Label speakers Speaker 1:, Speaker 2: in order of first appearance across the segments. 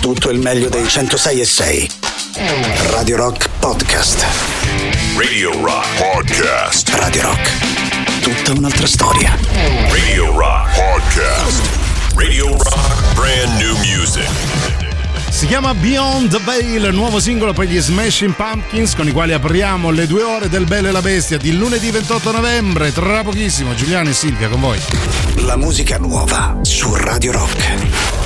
Speaker 1: tutto il meglio dei 106 e 6. Radio Rock Podcast.
Speaker 2: Radio Rock Podcast.
Speaker 1: Radio Rock. Tutta un'altra storia.
Speaker 2: Radio Rock Podcast. Radio Rock Brand New Music.
Speaker 3: Si chiama Beyond the Veil, nuovo singolo per gli Smashing Pumpkins con i quali apriamo le due ore del Bello e la Bestia di lunedì 28 novembre. Tra pochissimo Giuliano e Silvia con voi.
Speaker 1: La musica nuova su Radio Rock.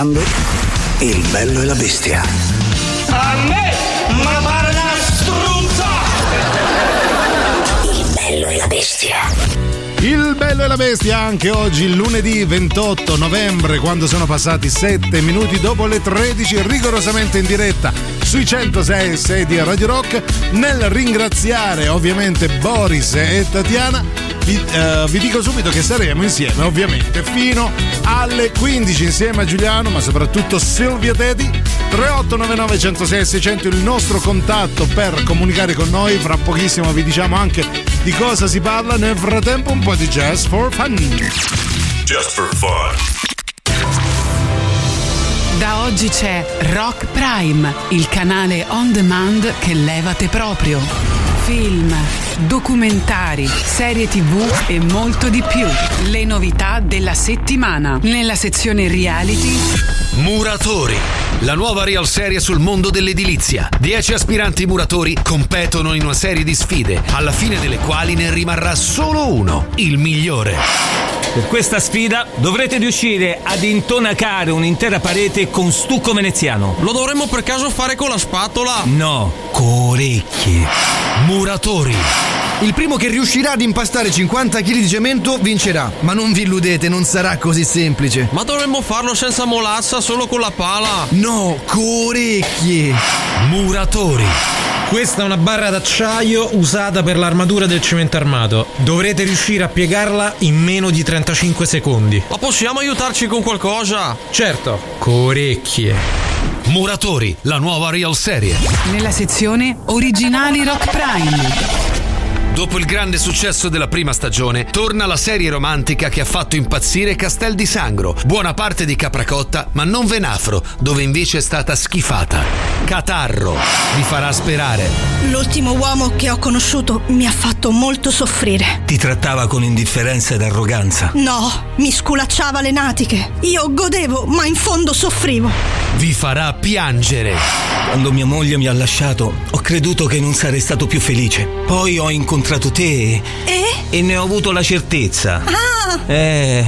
Speaker 1: Ascoltando Il bello e la bestia.
Speaker 4: A me, ma pare una struzza!
Speaker 1: Il bello e la bestia.
Speaker 3: Il bello e la bestia anche oggi, lunedì 28 novembre, quando sono passati 7 minuti dopo le 13, rigorosamente in diretta sui 106 6 di Radio Rock. Nel ringraziare ovviamente Boris e Tatiana vi, uh, vi, dico subito che saremo insieme, ovviamente, fino alle 15 insieme a Giuliano, ma soprattutto Silvia Teti. 3899 106 600 il nostro contatto per comunicare con noi. Fra pochissimo vi diciamo anche di cosa si parla. Nel frattempo, un po' di jazz for fun.
Speaker 2: Just for fun.
Speaker 5: Da oggi c'è Rock Prime, il canale on demand che levate proprio Film, documentari, serie tv e molto di più. Le novità della settimana. Nella sezione reality.
Speaker 6: Muratori, la nuova real serie sul mondo dell'edilizia. Dieci aspiranti muratori competono in una serie di sfide, alla fine delle quali ne rimarrà solo uno, il migliore.
Speaker 7: Per questa sfida dovrete riuscire ad intonacare un'intera parete con stucco veneziano.
Speaker 8: Lo dovremmo per caso fare con la spatola?
Speaker 7: No, con orecchie.
Speaker 6: Muratori.
Speaker 9: Il primo che riuscirà ad impastare 50 kg di cemento vincerà. Ma non vi illudete, non sarà così semplice.
Speaker 8: Ma dovremmo farlo senza molassa, solo con la pala?
Speaker 9: No, con orecchie.
Speaker 6: Muratori.
Speaker 10: Questa è una barra d'acciaio usata per l'armatura del cemento armato. Dovrete riuscire a piegarla in meno di 35 secondi.
Speaker 8: Ma possiamo aiutarci con qualcosa?
Speaker 10: Certo, con orecchie.
Speaker 6: Muratori, la nuova real serie.
Speaker 5: Nella sezione Originali Rock Prime.
Speaker 6: Dopo il grande successo della prima stagione, torna la serie romantica che ha fatto impazzire Castel di Sangro, buona parte di Capracotta, ma non Venafro, dove invece è stata schifata. Catarro vi farà sperare.
Speaker 11: L'ultimo uomo che ho conosciuto mi ha fatto molto soffrire.
Speaker 12: Ti trattava con indifferenza ed arroganza.
Speaker 11: No, mi sculacciava le natiche. Io godevo, ma in fondo soffrivo.
Speaker 6: Vi farà piangere.
Speaker 12: Quando mia moglie mi ha lasciato, ho creduto che non sarei stato più felice. Poi ho incontrato te
Speaker 11: E?
Speaker 12: e ne ho avuto la certezza.
Speaker 11: Ah!
Speaker 12: Eh.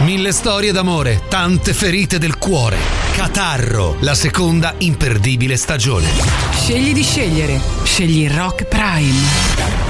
Speaker 6: Mille storie d'amore, tante ferite del cuore. Catarro, la seconda imperdibile stagione.
Speaker 5: Scegli di scegliere. Scegli Rock Prime.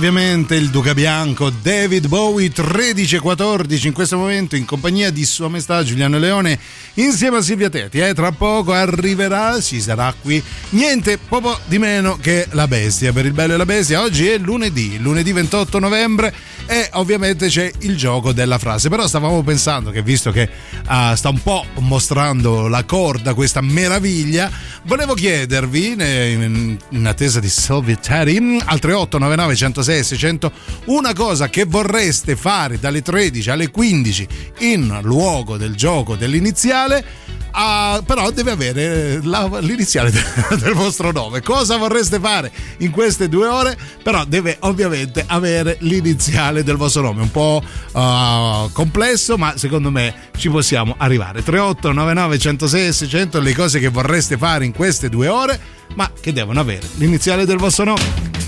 Speaker 13: Dudes,
Speaker 3: ovviamente il Duca Bianco, David Bowie 13 e 14 in questo momento in compagnia di Sua Maestà Giuliano Leone insieme a Silvia Tetti. Eh, tra poco arriverà, ci sarà qui niente proprio di meno che la bestia per il bello e la bestia. Oggi è lunedì, lunedì 28 novembre e ovviamente c'è il gioco della frase. Però stavamo pensando che visto che ah, sta un po' mostrando la corda, questa meraviglia, volevo chiedervi eh, in, in attesa di Silvia Tetti al 3899 106 600 una cosa che vorreste fare dalle 13 alle 15 in luogo del gioco dell'iniziale ah, però deve avere la- l'iniziale de- del vostro nome. Cosa vorreste fare in queste due ore? Però deve ovviamente avere l'iniziale del vostro nome. Un po' ah, complesso ma secondo me ci possiamo arrivare. 3899 106 600 le cose che vorreste fare in queste due ore ma che devono avere l'iniziale del vostro nome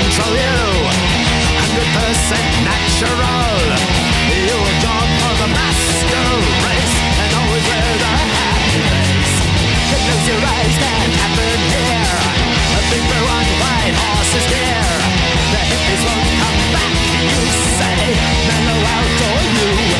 Speaker 14: control you. Hundred percent natural. You jog for the master and always wear the happy face. You close your eyes, can happen here. A big blue and white horse is here. The hippies won't come back. You say, mellow out or you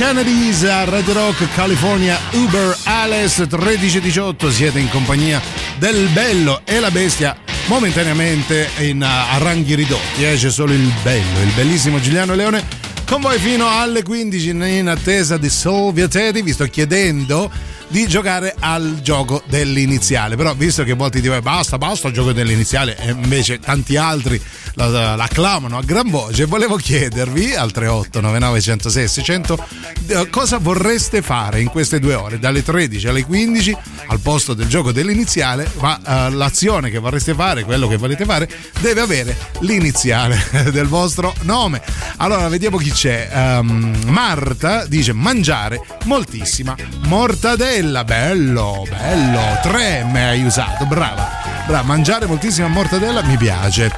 Speaker 3: Kennedys a Radio Rock California Uber Alice 1318 siete in compagnia del bello e la bestia momentaneamente in uh, a ranghi ridotti eh? c'è solo il bello il bellissimo Giuliano Leone con voi fino alle 15 in attesa di Solvia Teddy vi sto chiedendo di giocare al gioco dell'iniziale però visto che molti dicono basta basta il gioco dell'iniziale e invece tanti altri la, la clamano a gran voce. Volevo chiedervi al 38 99 106 600 eh, cosa vorreste fare in queste due ore dalle 13 alle 15 al posto del gioco dell'iniziale ma eh, l'azione che vorreste fare quello che volete fare deve avere l'iniziale del vostro nome. Allora vediamo chi c'è. Ehm, Marta dice mangiare moltissima mortadella.
Speaker 15: Bello, bello. Tre me hai usato, brava. Brava, mangiare moltissima mortadella mi piace.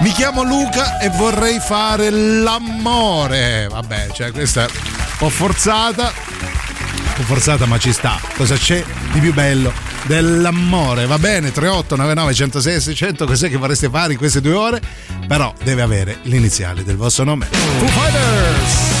Speaker 15: Mi chiamo Luca e vorrei fare l'amore. Vabbè, cioè questa è un po' forzata. Un po' forzata, ma ci sta. Cosa c'è di più bello dell'amore? Va bene, 38 99 106 600, cos'è che vorreste fare in queste due ore? Però deve avere l'iniziale del vostro nome. Foo Fighters!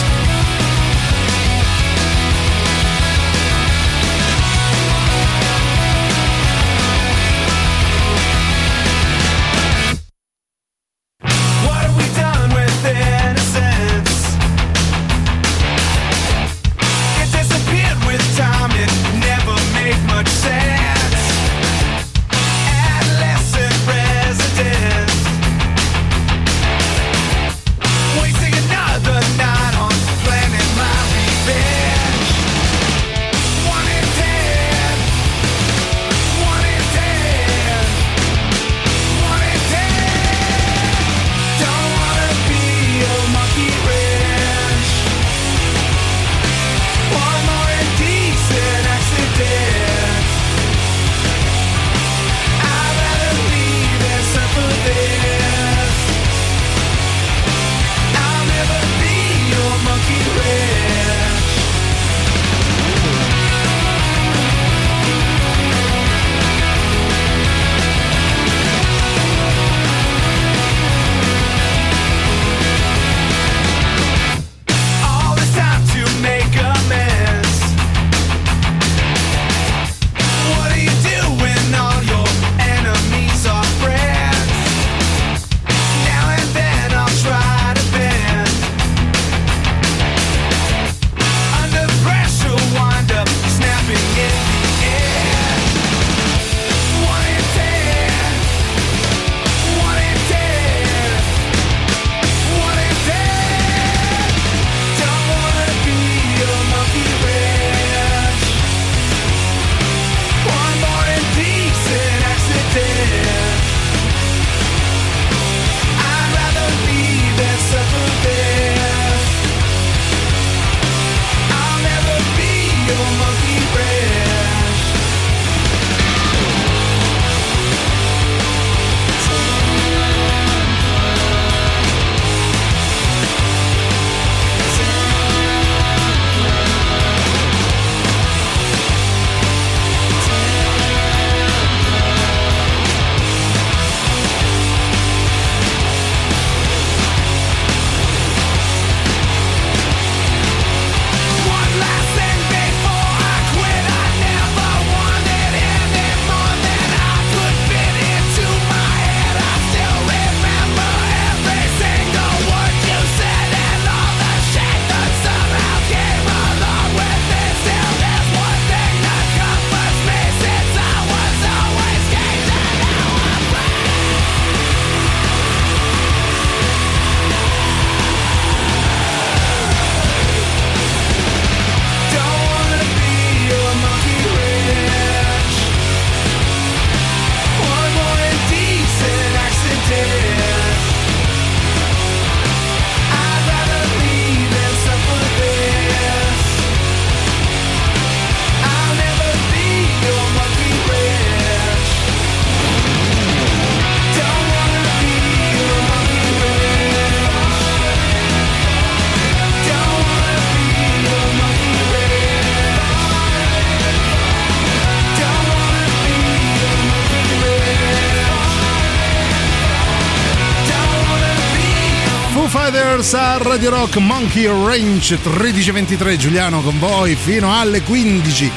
Speaker 15: Fighters a Radio Rock Monkey Range 1323 Giuliano con voi fino alle 15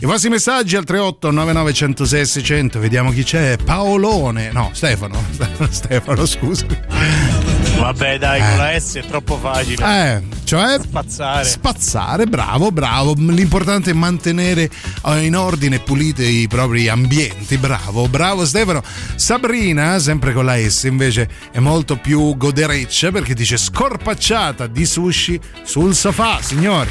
Speaker 15: i vostri messaggi al 38 99 106 600 vediamo chi c'è. Paolone. No Stefano. Stefano scusa
Speaker 3: Vabbè, dai, con la S è troppo facile.
Speaker 15: eh cioè
Speaker 3: Spazzare.
Speaker 15: spazzare bravo bravo l'importante è mantenere eh, in ordine e pulite i propri ambienti bravo bravo Stefano Sabrina sempre con la S invece è molto più godereccia perché dice scorpacciata di sushi sul sofà signori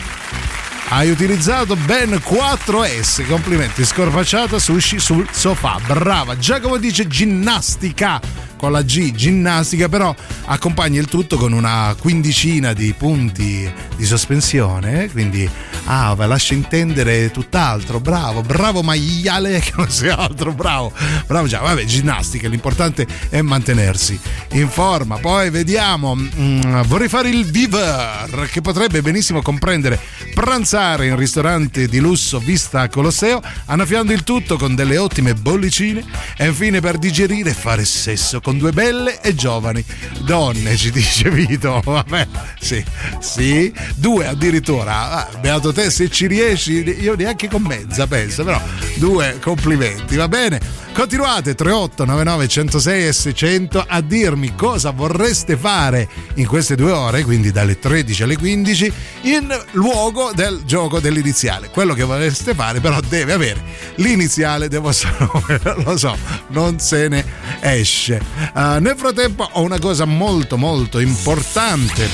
Speaker 15: hai utilizzato ben 4 S. Complimenti. Scorpacciata sushi sul sofà. Brava. Giacomo dice ginnastica con la G, ginnastica, però accompagna il tutto con una quindicina di punti di sospensione. Quindi
Speaker 3: Ah, lascia intendere tutt'altro. Bravo, bravo maiale, che non sia altro. Bravo, bravo già. Vabbè, ginnastica, l'importante è mantenersi in forma. Poi vediamo. mm, vorrei fare il viver, che potrebbe benissimo comprendere pranzare in ristorante di lusso vista Colosseo, annaffiando il tutto con delle ottime bollicine e infine per digerire fare sesso con due belle e giovani donne, ci dice Vito. Vabbè, sì, sì, due addirittura. Ah, beato te se ci riesci, io neanche con mezza penso, però due complimenti, va bene? Continuate 3899 106 e 600 a dirmi cosa vorreste fare in queste due ore, quindi dalle 13 alle 15, in luogo del gioco dell'iniziale. Quello che vorreste fare però deve avere l'iniziale del vostro nome, lo so, non se ne esce. Uh, nel frattempo ho una cosa molto molto importante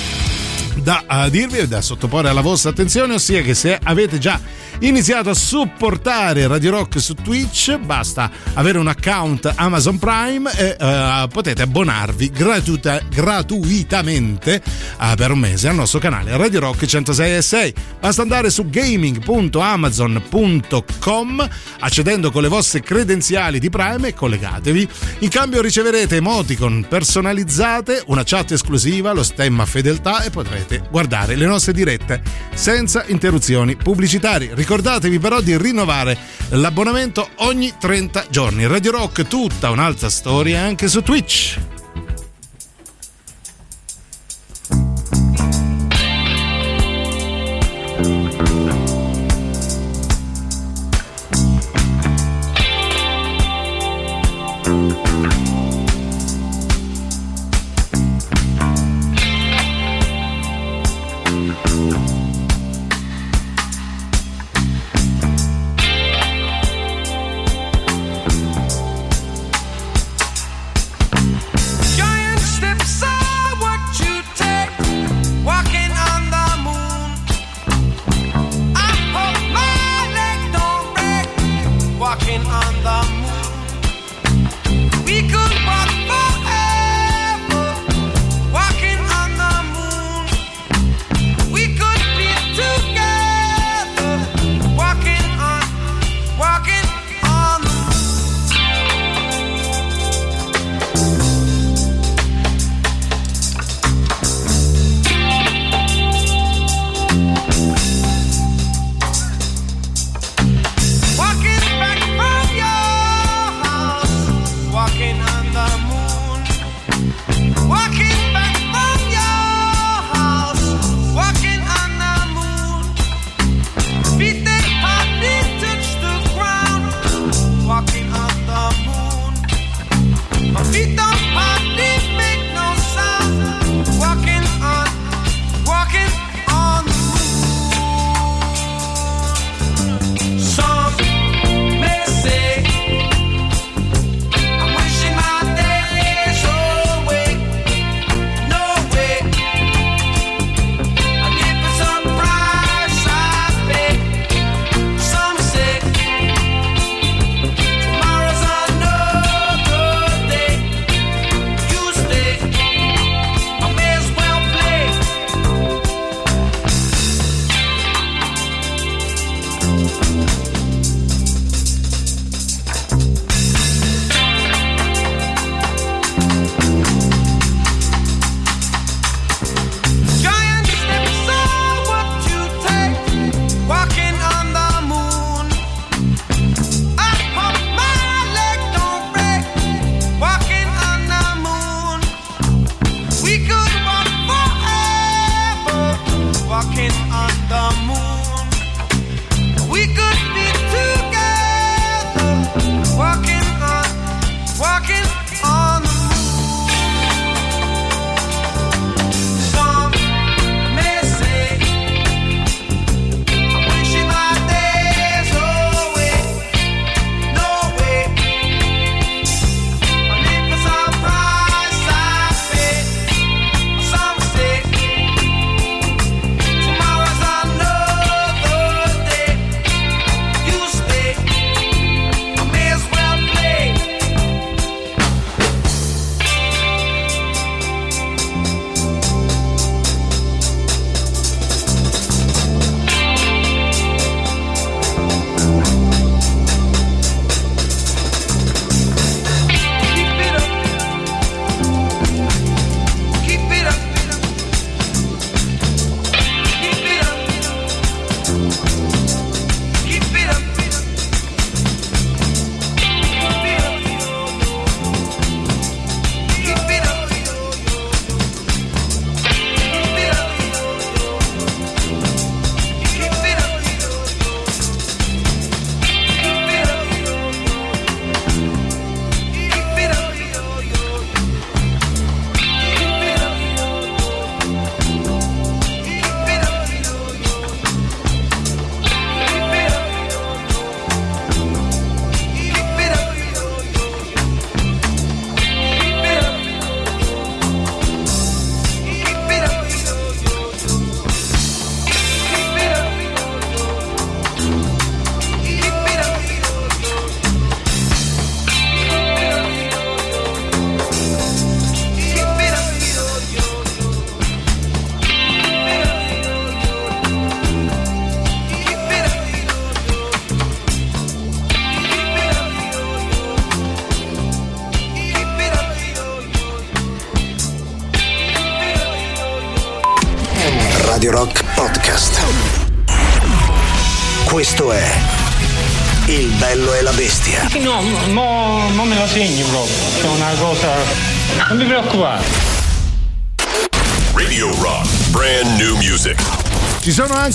Speaker 3: da uh, dirvi e da sottoporre alla vostra attenzione, ossia che se avete già iniziato a supportare Radio Rock su Twitch, basta avere un account Amazon Prime e uh, potete abbonarvi gratuita- gratuitamente uh, per un mese al nostro canale Radio Rock 106 e 6. Basta andare su gaming.amazon.com accedendo con le vostre credenziali di Prime e collegatevi. In cambio riceverete emoticon personalizzate, una chat esclusiva, lo stemma fedeltà e potrete guardare le nostre dirette senza interruzioni pubblicitarie. Ricordatevi però di rinnovare l'abbonamento ogni 30 giorni. Radio Rock, tutta un'altra storia anche su Twitch. Thank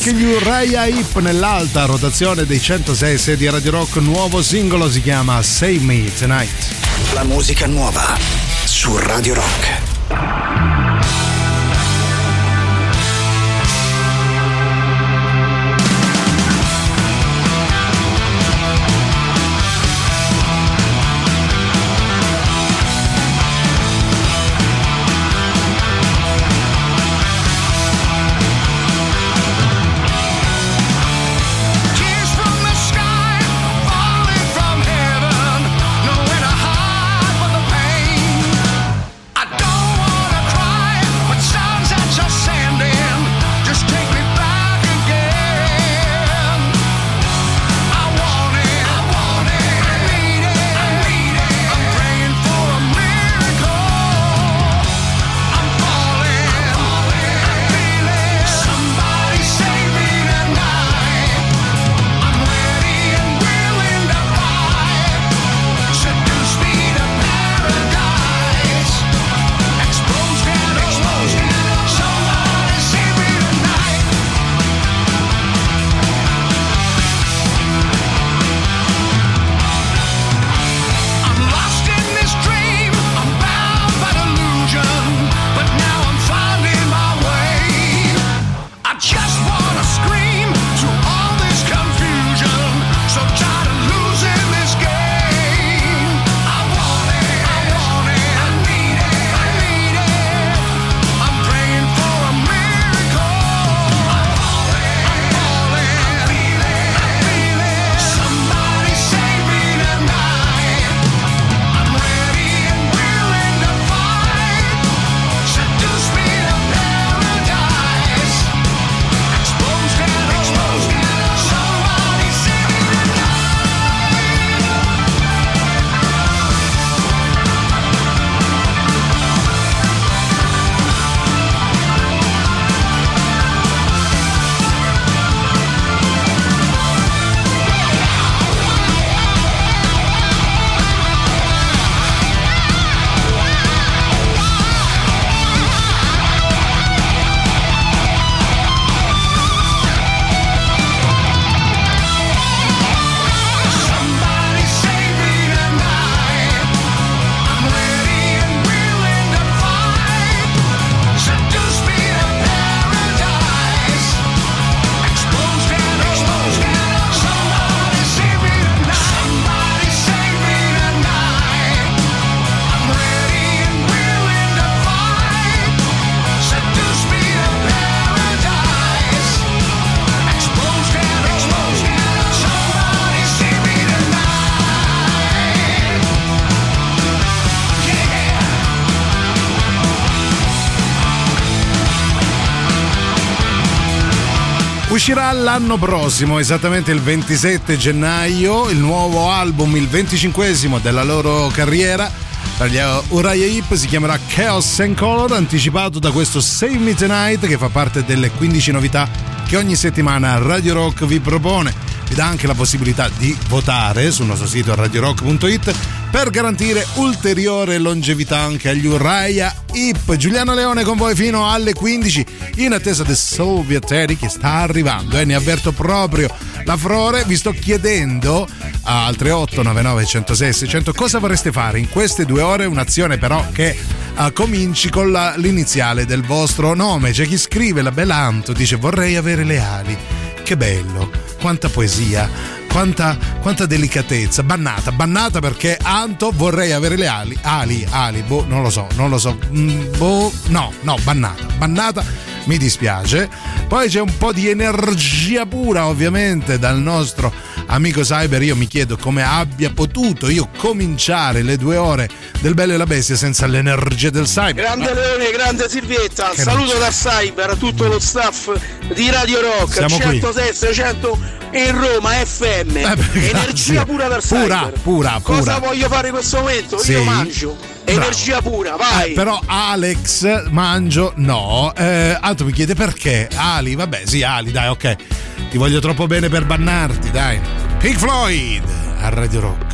Speaker 3: anche gli Uriah Hip nell'alta rotazione dei 106 di Radio Rock. Nuovo singolo si chiama Save Me Tonight.
Speaker 5: La musica nuova su Radio Rock.
Speaker 3: Uscirà l'anno prossimo, esattamente il 27 gennaio, il nuovo album, il 25 della loro carriera. Per gli Uriah Heep si chiamerà Chaos and Color, anticipato da questo Save Me Tonight che fa parte delle 15 novità che ogni settimana Radio Rock vi propone. Vi dà anche la possibilità di votare sul nostro sito radiorock.it per garantire ulteriore longevità anche agli Uriah Heep. Giuliano Leone con voi fino alle 15 in attesa del Soviet Eddie che sta arrivando e ne avverto proprio la Frore. Vi sto chiedendo al 3899 106 600 cosa vorreste fare in queste due ore, un'azione però che eh, cominci con la- l'iniziale del vostro nome. C'è chi scrive, la bella Anto, dice vorrei avere le ali. Che bello, quanta poesia, quanta, quanta delicatezza. Bannata, bannata perché Anto vorrei avere le ali. Ali, ali, boh, non lo so, non lo so. Mm, boh, no, no, bannata, bannata. Mi dispiace. Poi c'è un po' di energia pura, ovviamente, dal nostro Amico Cyber, io mi chiedo come abbia potuto io cominciare le due ore del Bello e la Bestia senza l'energia del Cyber.
Speaker 16: Grande Leone, grande Silvietta,
Speaker 3: che
Speaker 16: saluto non... da Cyber a tutto lo staff di Radio Rock,
Speaker 3: Siamo
Speaker 16: 106, 600 in Roma FM.
Speaker 3: Eh,
Speaker 16: energia pura per
Speaker 3: pura,
Speaker 16: cyber.
Speaker 3: pura, pura.
Speaker 16: Cosa voglio fare in questo momento?
Speaker 3: Sì.
Speaker 16: Io mangio. Bravo. Energia pura, vai!
Speaker 15: Eh, però Alex, mangio, no. Eh, altro mi chiede perché. Ali, vabbè, sì, Ali, dai, ok. Ti voglio troppo bene per bannarti, dai. Pink Floyd a Radio Rock.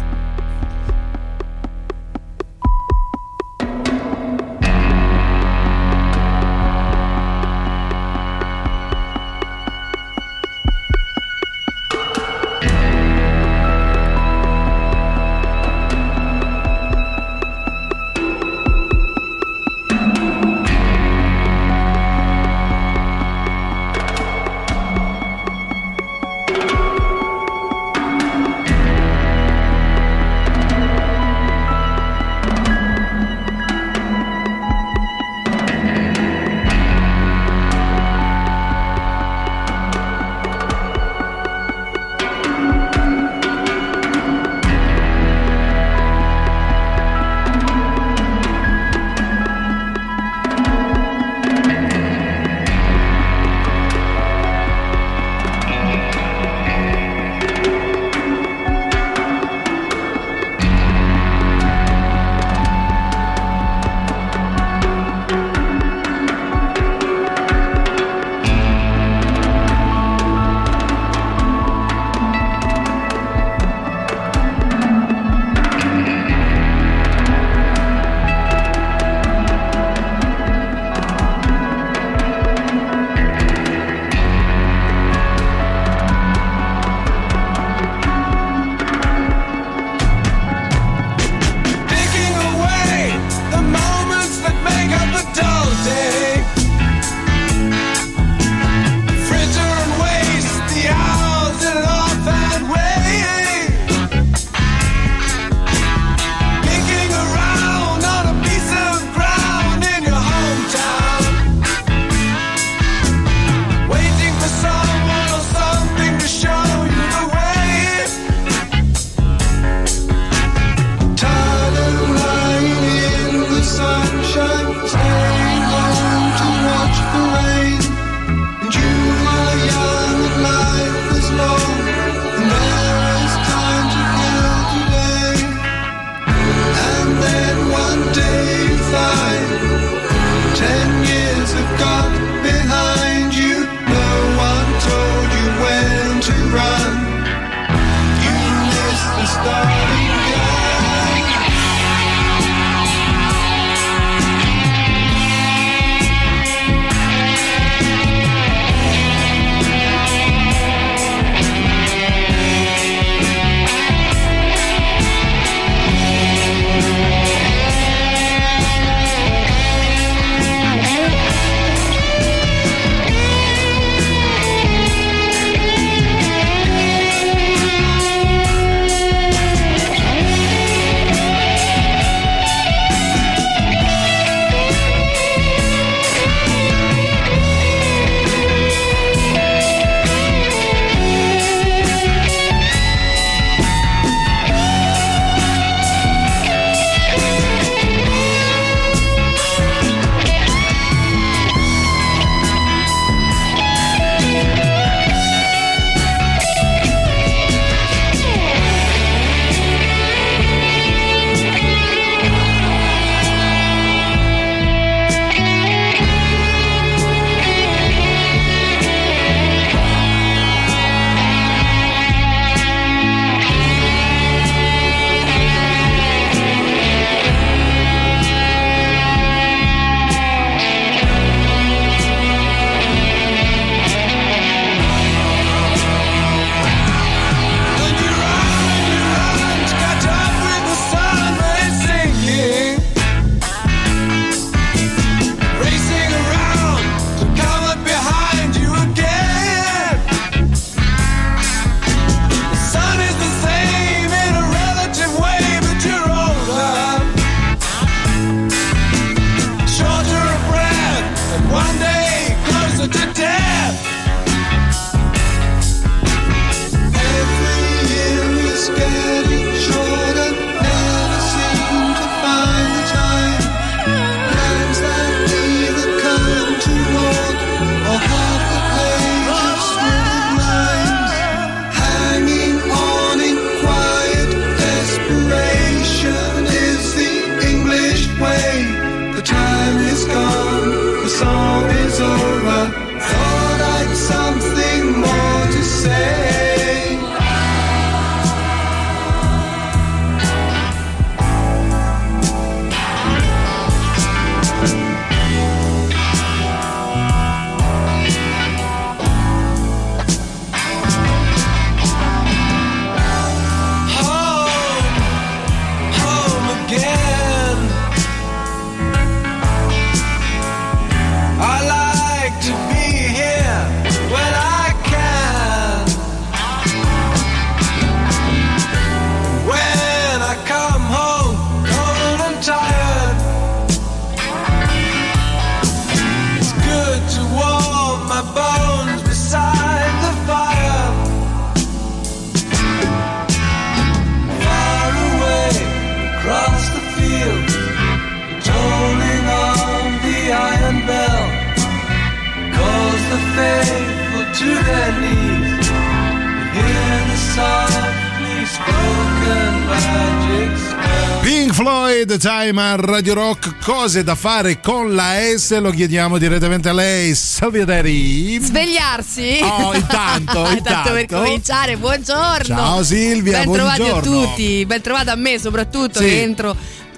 Speaker 17: Time
Speaker 3: a Radio Rock, cose da fare con la S, lo chiediamo direttamente a lei, Silvia Teri.
Speaker 18: Svegliarsi?
Speaker 3: Oh, intanto,
Speaker 18: Tanto per
Speaker 3: intanto.
Speaker 18: cominciare, buongiorno.
Speaker 3: Ciao Silvia,
Speaker 18: ben trovati a
Speaker 3: buongiorno.
Speaker 18: tutti, ben trovati a me soprattutto
Speaker 3: Sì.
Speaker 18: che entro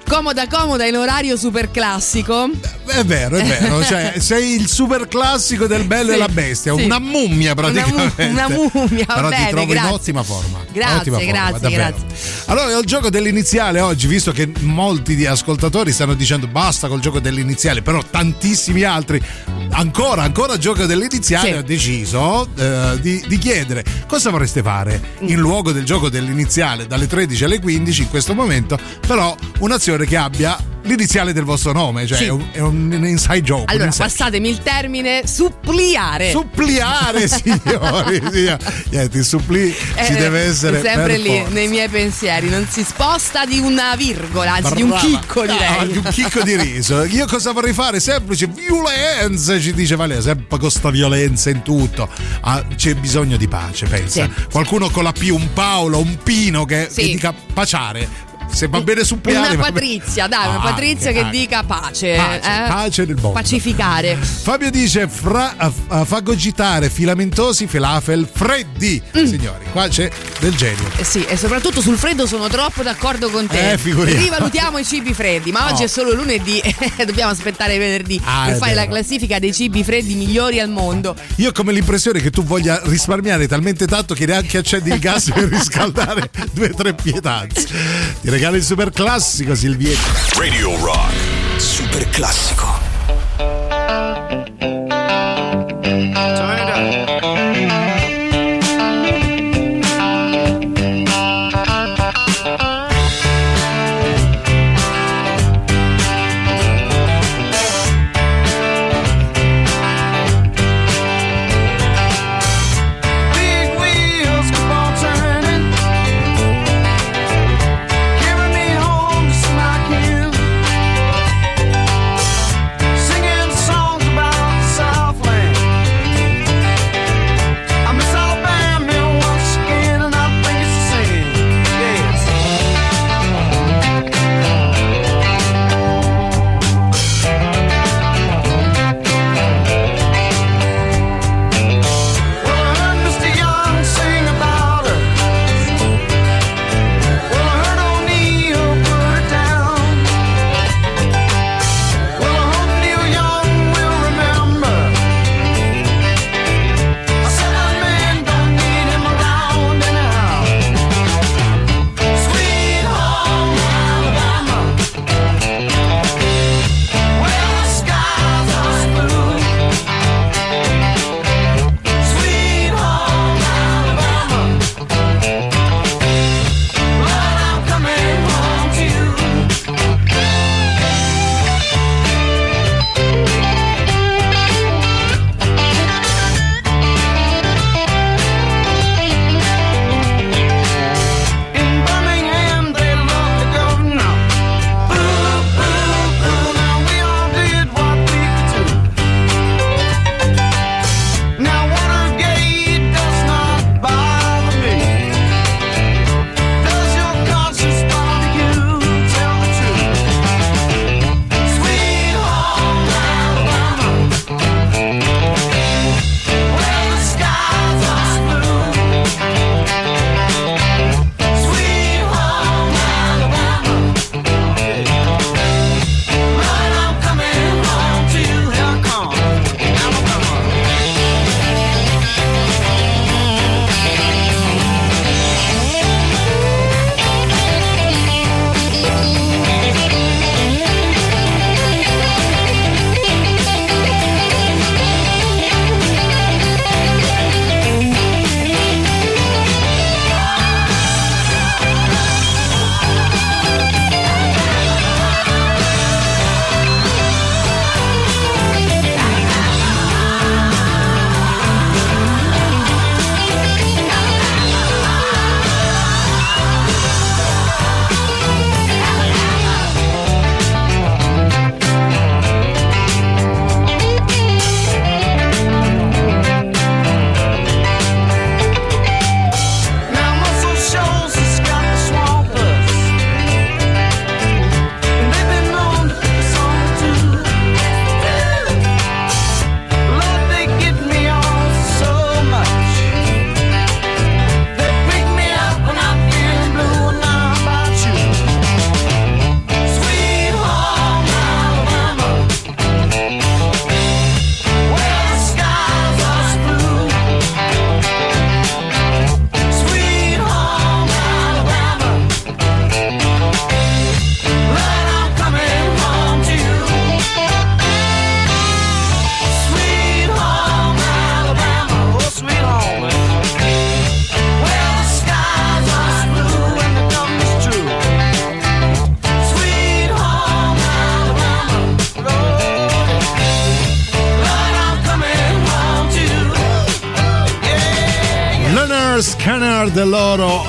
Speaker 18: comoda comoda in orario super classico.
Speaker 3: È vero, è vero, cioè, sei il super classico del bello
Speaker 18: Sì,
Speaker 3: e la bestia,
Speaker 18: sì.
Speaker 3: una mummia
Speaker 18: Una, mu-
Speaker 3: praticamente.
Speaker 18: una mummia,
Speaker 3: Però ti
Speaker 18: bene,
Speaker 3: trovo
Speaker 18: grazie.
Speaker 3: in ottima forma.
Speaker 18: Grazie,
Speaker 3: Ottima forma,
Speaker 18: grazie.
Speaker 3: Allora, il gioco dell'iniziale oggi, visto che molti di ascoltatori stanno dicendo basta col gioco dell'iniziale, però tantissimi altri ancora, ancora gioco dell'iniziale,
Speaker 18: Sì.
Speaker 3: ho deciso eh, di, di chiedere cosa vorreste fare
Speaker 18: Mm.
Speaker 3: in luogo del gioco dell'iniziale dalle 13 alle 15 in questo momento, però un'azione che abbia l'iniziale del vostro nome, cioè
Speaker 18: Sì.
Speaker 3: è, un, è un inside joke.
Speaker 18: Allora,
Speaker 3: inside-
Speaker 18: passatemi il termine suppliare.
Speaker 3: Suppliare, signori. sì. Niente, il supplì ci
Speaker 18: Eh,
Speaker 3: deve essere
Speaker 18: sempre lì
Speaker 3: forza.
Speaker 18: nei miei pensieri, non si sposta di una virgola, anzi di un
Speaker 3: Brava.
Speaker 18: chicco direi.
Speaker 3: Ah, di un chicco di riso. Io cosa vorrei fare? Semplice violenza, ci dice Valeria, sempre con sta violenza in tutto. Ah, c'è bisogno di pace, pensa.
Speaker 18: Sì.
Speaker 3: Qualcuno con la P, un Paolo, un Pino che,
Speaker 18: Sì.
Speaker 3: che dica paciare. Se va bene suppliare.
Speaker 18: Una
Speaker 3: va bene.
Speaker 18: Patrizia, dai, una
Speaker 3: Ah,
Speaker 18: Patrizia
Speaker 3: anche,
Speaker 18: che
Speaker 3: anche.
Speaker 18: dica pace.
Speaker 3: Pace,
Speaker 18: eh?
Speaker 3: pace nel mondo.
Speaker 18: Pacificare.
Speaker 3: Fabio dice fra, a fagocitare filamentosi falafel freddi. Signori, qua c'è del genio.
Speaker 18: Eh Sì, e soprattutto sul freddo sono troppo d'accordo con te.
Speaker 3: Eh, figuriamo.
Speaker 18: Rivalutiamo i cibi freddi, ma oggi
Speaker 3: No.
Speaker 18: è solo lunedì e dobbiamo aspettare venerdì
Speaker 3: Ah,
Speaker 18: per fare la
Speaker 3: vero.
Speaker 18: classifica dei cibi freddi migliori al mondo.
Speaker 3: Io ho come l'impressione che tu voglia risparmiare talmente tanto che neanche accendi il gas per riscaldare due o tre pietanze. Ti regalo il super classico, Silvietta.
Speaker 2: Radio Rock.
Speaker 1: Super classico.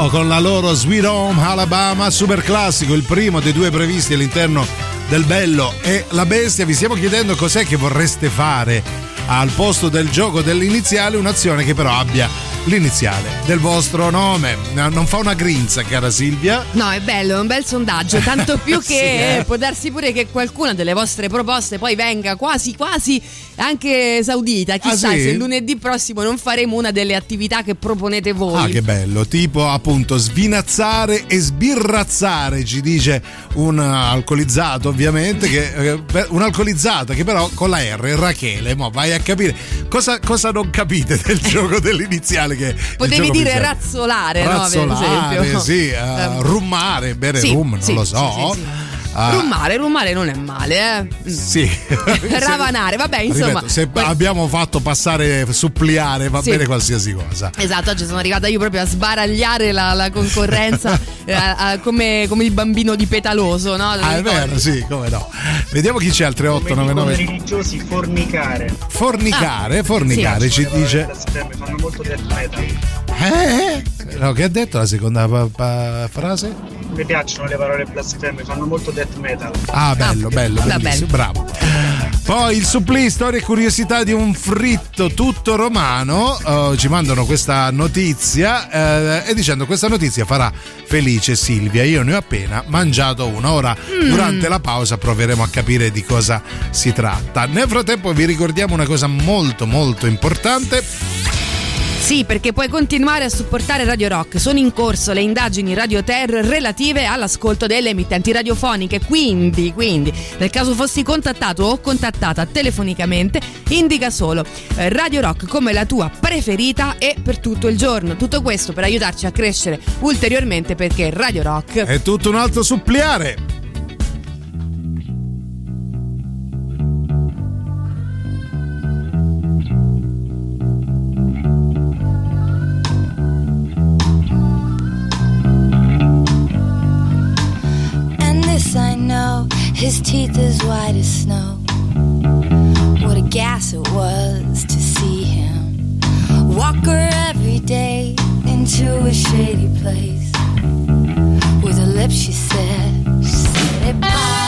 Speaker 3: Con la loro Sweet Home Alabama, super classico, il primo dei due previsti all'interno del Bello e la Bestia. Vi stiamo chiedendo cos'è che vorreste fare al posto del gioco dell'iniziale, un'azione che però abbia l'iniziale del vostro nome. No, Non fa una grinza, cara Silvia.
Speaker 18: No, è bello, è un bel sondaggio, tanto più che
Speaker 3: Sì, eh.
Speaker 18: può darsi pure che qualcuna delle vostre proposte poi venga quasi quasi anche esaudita. Chissà
Speaker 3: Ah, sì?
Speaker 18: se lunedì prossimo non faremo una delle attività che proponete voi.
Speaker 3: Ah, che bello! Tipo appunto svinazzare e sbirrazzare, ci dice un alcolizzato, ovviamente. Che, eh, per- un alcolizzato che però con la R, Rachele. Mo vai a capire cosa, cosa non capite del gioco dell'iniziale. Che
Speaker 18: Potevi dire
Speaker 3: iniziale.
Speaker 18: razzolare, no?
Speaker 3: Razzolare,
Speaker 18: Per esempio.
Speaker 3: sì,
Speaker 18: Ehm,
Speaker 3: rummare, bere
Speaker 18: sì,
Speaker 3: rum, non
Speaker 18: sì,
Speaker 3: lo so.
Speaker 18: sì.
Speaker 3: Ah,
Speaker 18: Rummare, rummare non è male, eh.
Speaker 3: Sì.
Speaker 18: Ravanare, vabbè, insomma.
Speaker 3: Ripeto, se
Speaker 18: que-
Speaker 3: abbiamo fatto passare, suppliare, va
Speaker 18: Sì.
Speaker 3: bene qualsiasi cosa.
Speaker 18: Esatto, oggi sono arrivata io proprio a sbaragliare la, la concorrenza eh, a- come, come il bambino di Petaloso, no?
Speaker 3: Ah, è vero, sì, come no. Vediamo chi c'è al 3899.
Speaker 19: religiosi fornicare.
Speaker 3: Fornicare, fornicare, ci dice.
Speaker 19: Fanno molto metal.
Speaker 3: Eh? No, che ha detto la seconda pa- pa- frase?
Speaker 19: Mi piacciono le parole blasfeme, fanno molto death metal.
Speaker 3: Ah, bello, bello,
Speaker 19: va
Speaker 3: bellissimo, bravo. Poi il supplì, storia e curiosità di un fritto tutto romano. eh, ci mandano questa notizia eh, e dicendo questa notizia farà felice Silvia. Io ne ho appena mangiato uno. Ora,
Speaker 18: Mm.
Speaker 3: durante la pausa, proveremo a capire di cosa si tratta. Nel frattempo, vi ricordiamo una cosa molto, molto importante.
Speaker 18: Sì, perché puoi continuare a supportare Radio Rock. Sono in corso le indagini Radio Terror relative all'ascolto delle emittenti radiofoniche. Quindi, quindi, nel caso fossi contattato o contattata telefonicamente, indica solo eh, Radio Rock come la tua preferita e per tutto il giorno. Tutto questo per aiutarci a crescere ulteriormente perché Radio Rock
Speaker 3: È tutto un altro suppliare.
Speaker 20: His teeth as white as snow. What a gas it was to see him walk her every day into a shady place. With her lips, she said, she said, Hey,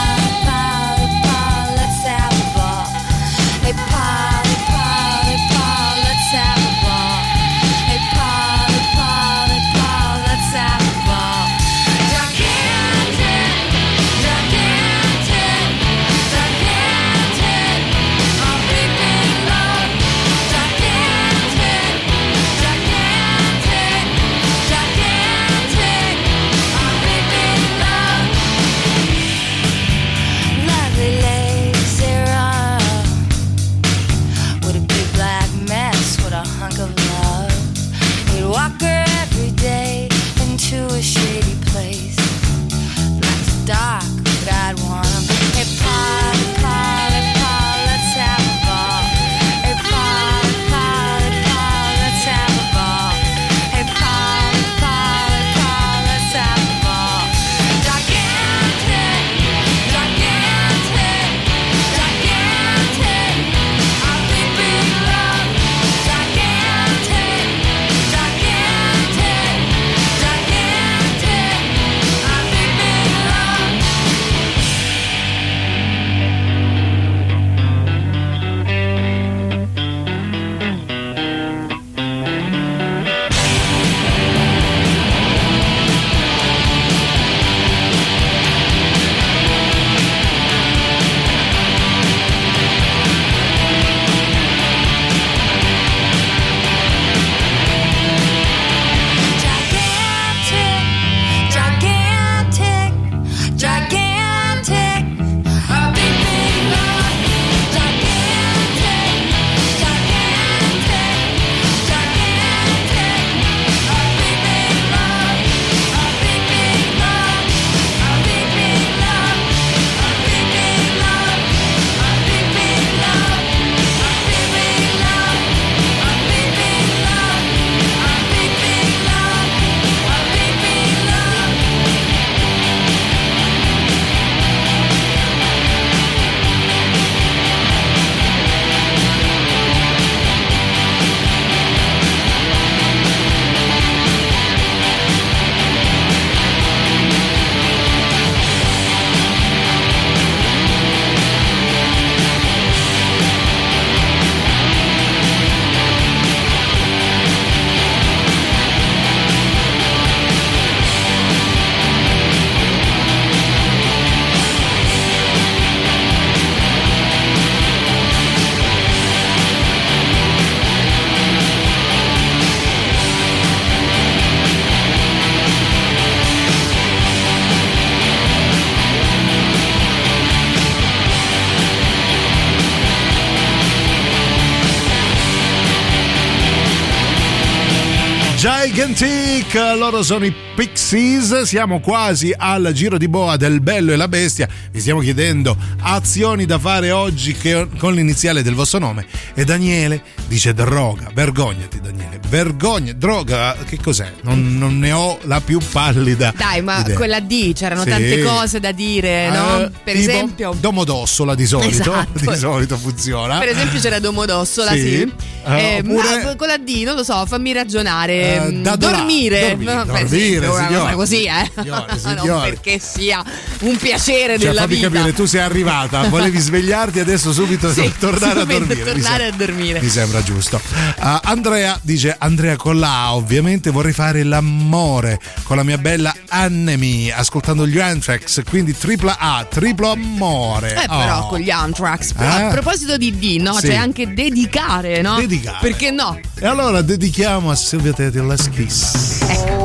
Speaker 20: Gigantic,
Speaker 3: loro sono i Pixies, siamo quasi al giro di boa del bello e la bestia, vi stiamo chiedendo azioni da fare oggi che- con l'iniziale del vostro nome e Daniele dice droga, vergognati Daniele, vergogna, droga, che cos'è? Non, non ne ho la più pallida
Speaker 18: Dai, ma
Speaker 3: idea.
Speaker 18: quella D c'erano
Speaker 3: Sì.
Speaker 18: tante cose da dire, no?
Speaker 3: Eh,
Speaker 18: Per esempio.
Speaker 3: Domodossola di solito,
Speaker 18: Esatto.
Speaker 3: di solito funziona.
Speaker 18: Per esempio c'era Domodossola,
Speaker 3: Sì.
Speaker 18: sì.
Speaker 3: Eh,
Speaker 18: Eh,
Speaker 3: oppure-
Speaker 18: ma con la D, non lo so, fammi ragionare.
Speaker 3: Eh,
Speaker 18: Mm,
Speaker 3: da
Speaker 18: dormire.
Speaker 3: dormire,
Speaker 18: No, beh,
Speaker 3: dormire,
Speaker 18: sì,
Speaker 3: signore.
Speaker 18: così, eh.
Speaker 3: Signore,
Speaker 18: non
Speaker 3: signore.
Speaker 18: perché sia un piacere
Speaker 3: Cioè,
Speaker 18: della
Speaker 3: fammi
Speaker 18: vita.
Speaker 3: capire, tu sei arrivata, volevi svegliarti adesso subito
Speaker 18: Sì,
Speaker 3: tornare a
Speaker 18: subito
Speaker 3: dormire. Mi
Speaker 18: tornare a dormire.
Speaker 3: Mi sembra giusto. Ah, Andrea dice: Andrea con la A, ovviamente vorrei fare l'amore con la mia bella Annemi, ascoltando gli Anthrax, quindi tripla A, triplo amore.
Speaker 18: Eh, però
Speaker 3: Oh.
Speaker 18: con gli Anthrax.
Speaker 3: Eh?
Speaker 18: A proposito di D, no?
Speaker 3: Sì.
Speaker 18: C'è anche dedicare, no?
Speaker 3: Dedicare.
Speaker 18: Perché no?
Speaker 3: E allora dedichiamo a Silvia Teti la Kiss.
Speaker 2: She's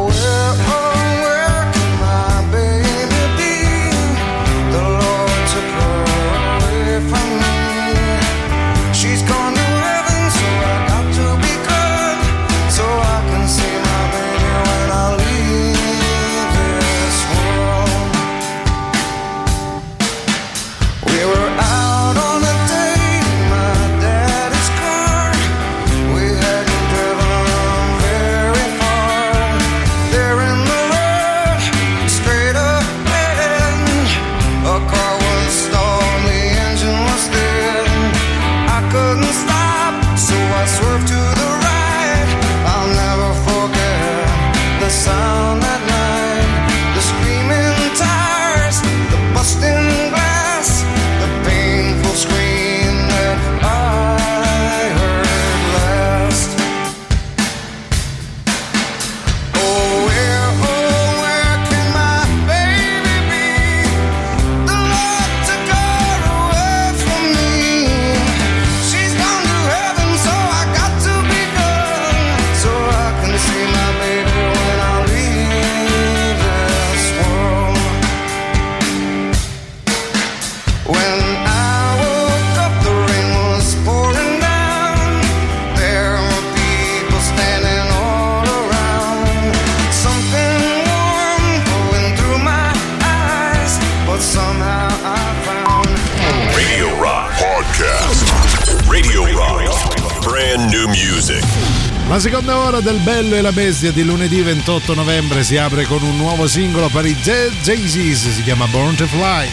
Speaker 3: del Bello e la Bestia di lunedì 28 novembre si apre con un nuovo singolo per i Jay-Z's, si chiama Born to Fly.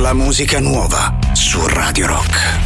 Speaker 5: La musica nuova su Radio Rock.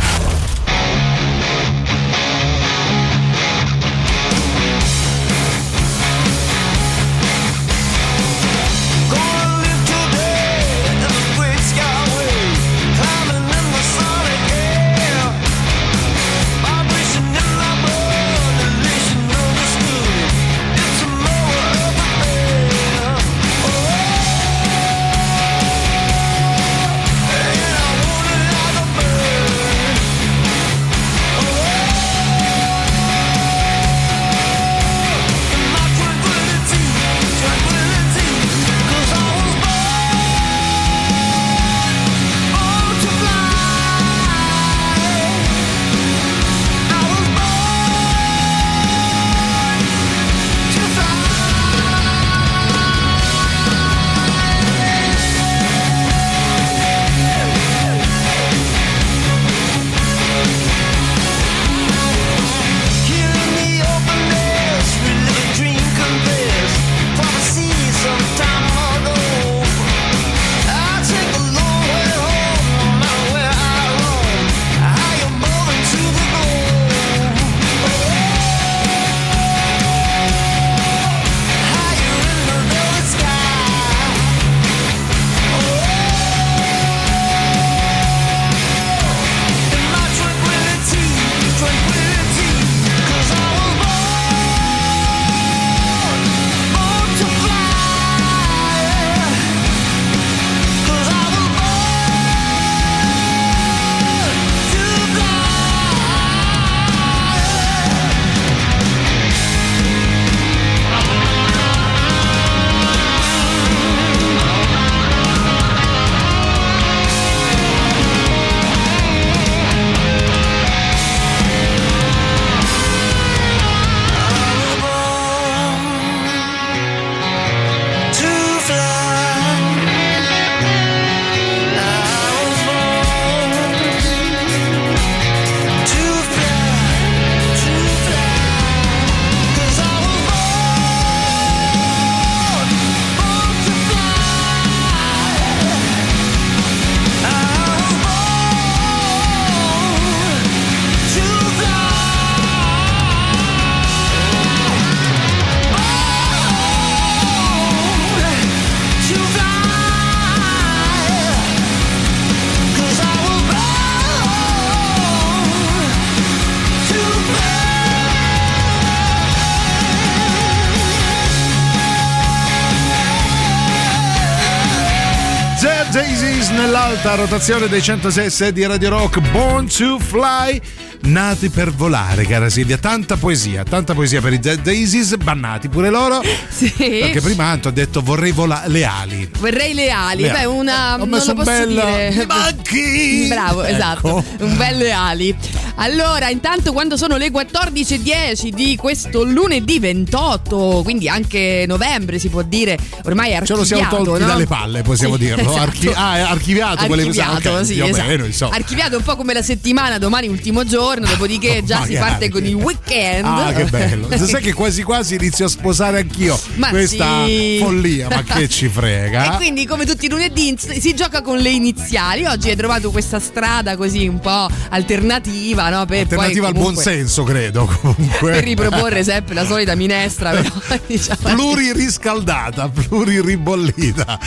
Speaker 3: Rotazione dei 106 di Radio Rock Born to Fly nati per volare cara Silvia tanta poesia tanta poesia per i The Daisies bannati pure loro
Speaker 18: Sì.
Speaker 3: perché prima Anto ha detto vorrei volare le ali
Speaker 18: Vorrei le ali,
Speaker 3: Le
Speaker 18: beh, una.
Speaker 3: Ho
Speaker 18: non
Speaker 3: messo
Speaker 18: lo
Speaker 3: un
Speaker 18: posso
Speaker 3: bel-
Speaker 18: dire. Bravo,
Speaker 3: Ecco.
Speaker 18: esatto. Un bel le ali. Allora, intanto quando sono le 14.10 di questo lunedì 28, quindi anche novembre si può dire, ormai è
Speaker 3: ce lo
Speaker 18: archiviato,
Speaker 3: siamo tolti
Speaker 18: no?
Speaker 3: dalle palle possiamo
Speaker 18: Sì,
Speaker 3: dirlo
Speaker 18: esatto.
Speaker 3: Archi- ah è archiviato quelle
Speaker 18: Archiviato,
Speaker 3: ok,
Speaker 18: sì,
Speaker 3: più o
Speaker 18: esatto.
Speaker 3: meno, insomma.
Speaker 18: Archiviato un po' come la settimana, domani ultimo giorno, dopodiché già si
Speaker 3: magari.
Speaker 18: parte con il weekend.
Speaker 3: Ah, che bello. Sai che quasi quasi inizio a sposare anch'io
Speaker 18: Ma
Speaker 3: questa
Speaker 18: sì.
Speaker 3: follia, ma che ci frega.
Speaker 18: E quindi, come tutti i lunedì, si gioca con le iniziali. Oggi hai trovato questa strada così un po' alternativa, no? Per
Speaker 3: Alternativa
Speaker 18: poi
Speaker 3: al
Speaker 18: comunque-
Speaker 3: buonsenso, credo. Comunque.
Speaker 18: Per riproporre sempre la solita minestra, però diciamo.
Speaker 3: pluririscaldata, pluriribollita.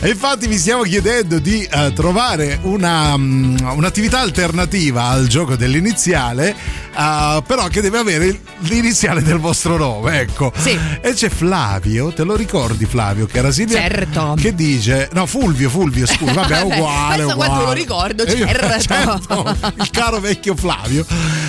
Speaker 3: E infatti vi stiamo chiedendo di eh, trovare una, mm, un'attività alternativa al gioco dell'iniziale, eh, però che deve avere l'iniziale del vostro nome, ecco. E c'è Flavio, te lo ricordi Flavio, che era Silvia?
Speaker 18: Certo.
Speaker 3: Che dice, no Fulvio, Fulvio, scusa, vabbè, uguale.
Speaker 18: quanto
Speaker 3: uguale.
Speaker 18: lo ricordo,
Speaker 3: E io-
Speaker 18: certo.
Speaker 3: certo, il caro vecchio Flavio.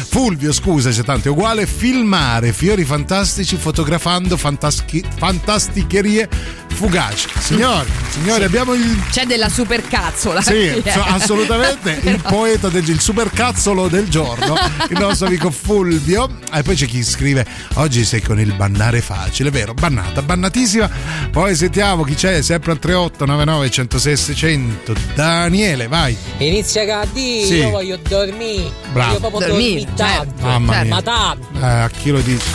Speaker 3: Fulvio, scusa, c'è tanto, è uguale filmare fiori fantastici fotografando fantaschi- fantasticherie fugaci. Signori, signori, abbiamo il
Speaker 18: C'è della supercazzola.
Speaker 3: sì, so- assolutamente il poeta del il supercazzolo del giorno, il nostro amico Fulvio. E poi c'è chi scrive: Oggi sei con il bannare facile, vero? Bannata, bannatissima. Poi sentiamo chi c'è, sempre al 3899 106 600. Daniele, vai.
Speaker 21: Inizia a dire,
Speaker 3: Sì.
Speaker 21: io voglio dormire.
Speaker 3: Bravo.
Speaker 21: Io proprio
Speaker 18: Dormire,
Speaker 21: tanto.
Speaker 18: certo.
Speaker 3: Mamma
Speaker 21: Cioè,
Speaker 3: mia.
Speaker 21: ma tanto.
Speaker 3: Eh, a chi lo dici?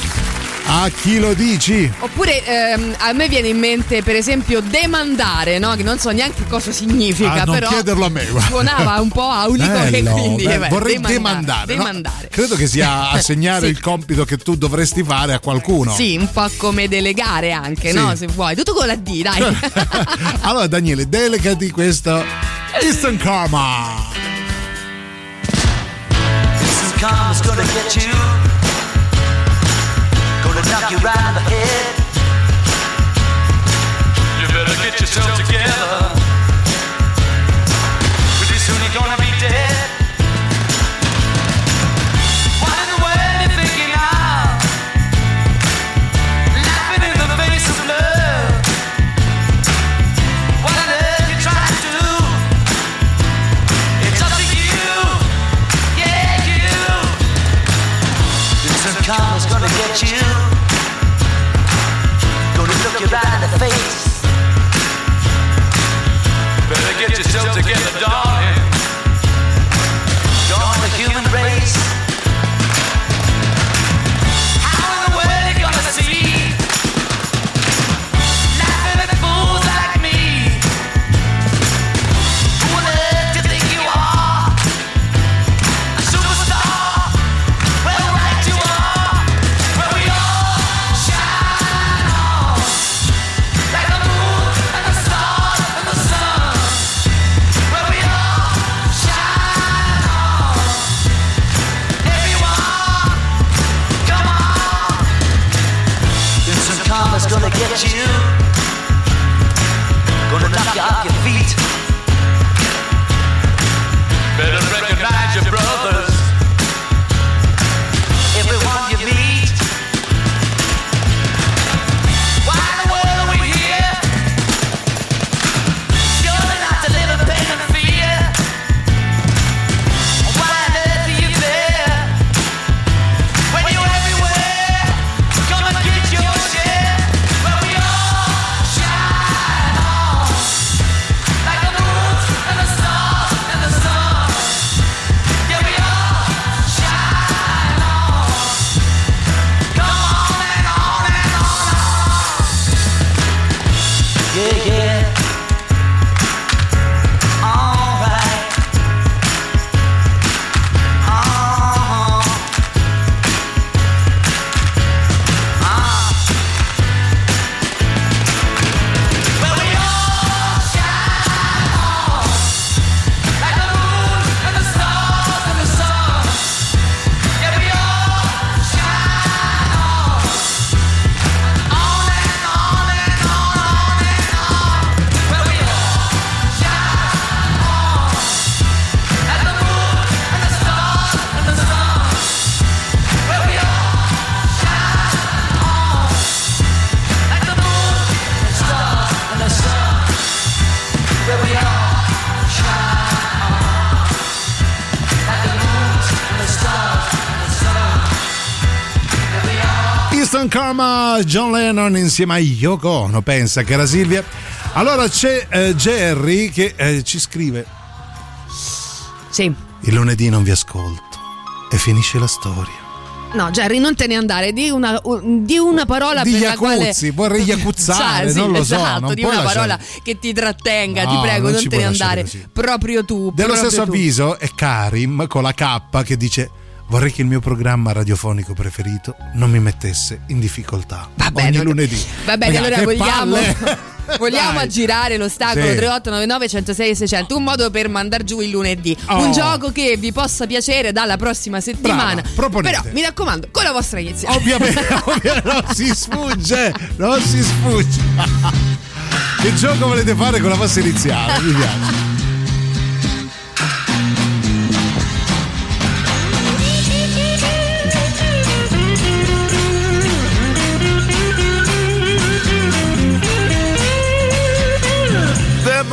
Speaker 3: A chi lo dici?
Speaker 18: Oppure ehm, a me viene in mente, per esempio, demandare, no? Che non so neanche cosa significa,
Speaker 3: Ah, non
Speaker 18: però
Speaker 3: chiederlo a me, guarda.
Speaker 18: suonava un po' aulico e
Speaker 3: Bello,
Speaker 18: quindi
Speaker 3: beh,
Speaker 18: eh, beh,
Speaker 3: vorrei
Speaker 18: demandare.
Speaker 3: demandare. no?
Speaker 18: demandare.
Speaker 3: Credo che sia assegnare
Speaker 18: Sì.
Speaker 3: il compito che tu dovresti fare a qualcuno.
Speaker 18: Sì, un po' come delegare anche,
Speaker 3: Sì.
Speaker 18: no? Se vuoi. Tutto con la D, dai.
Speaker 3: allora, Daniele, delegati questo Instant Karma.
Speaker 13: Instant karma's gonna get you. Gonna knock you right in the head. You better get yourself together. Pretty soon you're gonna be dead. What in the world you thinking of? Laughing in the face of love. What on earth you trying to do? It's up to you. Yeah, you. Karma's gonna get you. Right in the face. Better get yourself together, darling. Karma's gonna get you.
Speaker 3: Karma, John Lennon insieme a Yoko Ono, pensa cara Silvia. Allora c'è eh, Jerry che eh, ci scrive:
Speaker 18: Sì.
Speaker 3: Il lunedì non vi ascolto e finisce la storia.
Speaker 18: No, Jerry, non te ne andare. Di una, di una parola
Speaker 3: Di
Speaker 18: per la quale.
Speaker 3: Iacuzzi, vorrei iacuzzare,
Speaker 18: Cioè, sì,
Speaker 3: non lo so,
Speaker 18: esatto,
Speaker 3: non
Speaker 18: di una
Speaker 3: lasciare-
Speaker 18: parola che ti trattenga,
Speaker 3: No,
Speaker 18: ti prego,
Speaker 3: non
Speaker 18: non, te ne andare.
Speaker 3: così.
Speaker 18: Proprio tu.
Speaker 3: Dello
Speaker 18: proprio
Speaker 3: stesso
Speaker 18: tu.
Speaker 3: avviso è Karim con la K che dice vorrei che il mio programma radiofonico preferito non mi mettesse in difficoltà ogni lunedì.
Speaker 18: Va bene, allora vogliamo. Vogliamo
Speaker 3: Dai.
Speaker 18: aggirare l'ostacolo
Speaker 3: Sì.
Speaker 18: 3899 106 600 un modo per mandar giù il lunedì
Speaker 3: Oh.
Speaker 18: un gioco che vi possa piacere dalla prossima settimana
Speaker 3: Brava, proponete.
Speaker 18: però mi raccomando con la vostra iniziale
Speaker 3: Ovviamente, ovviamente non si sfugge, non si sfugge. che gioco volete fare con la vostra iniziale? Mi piace.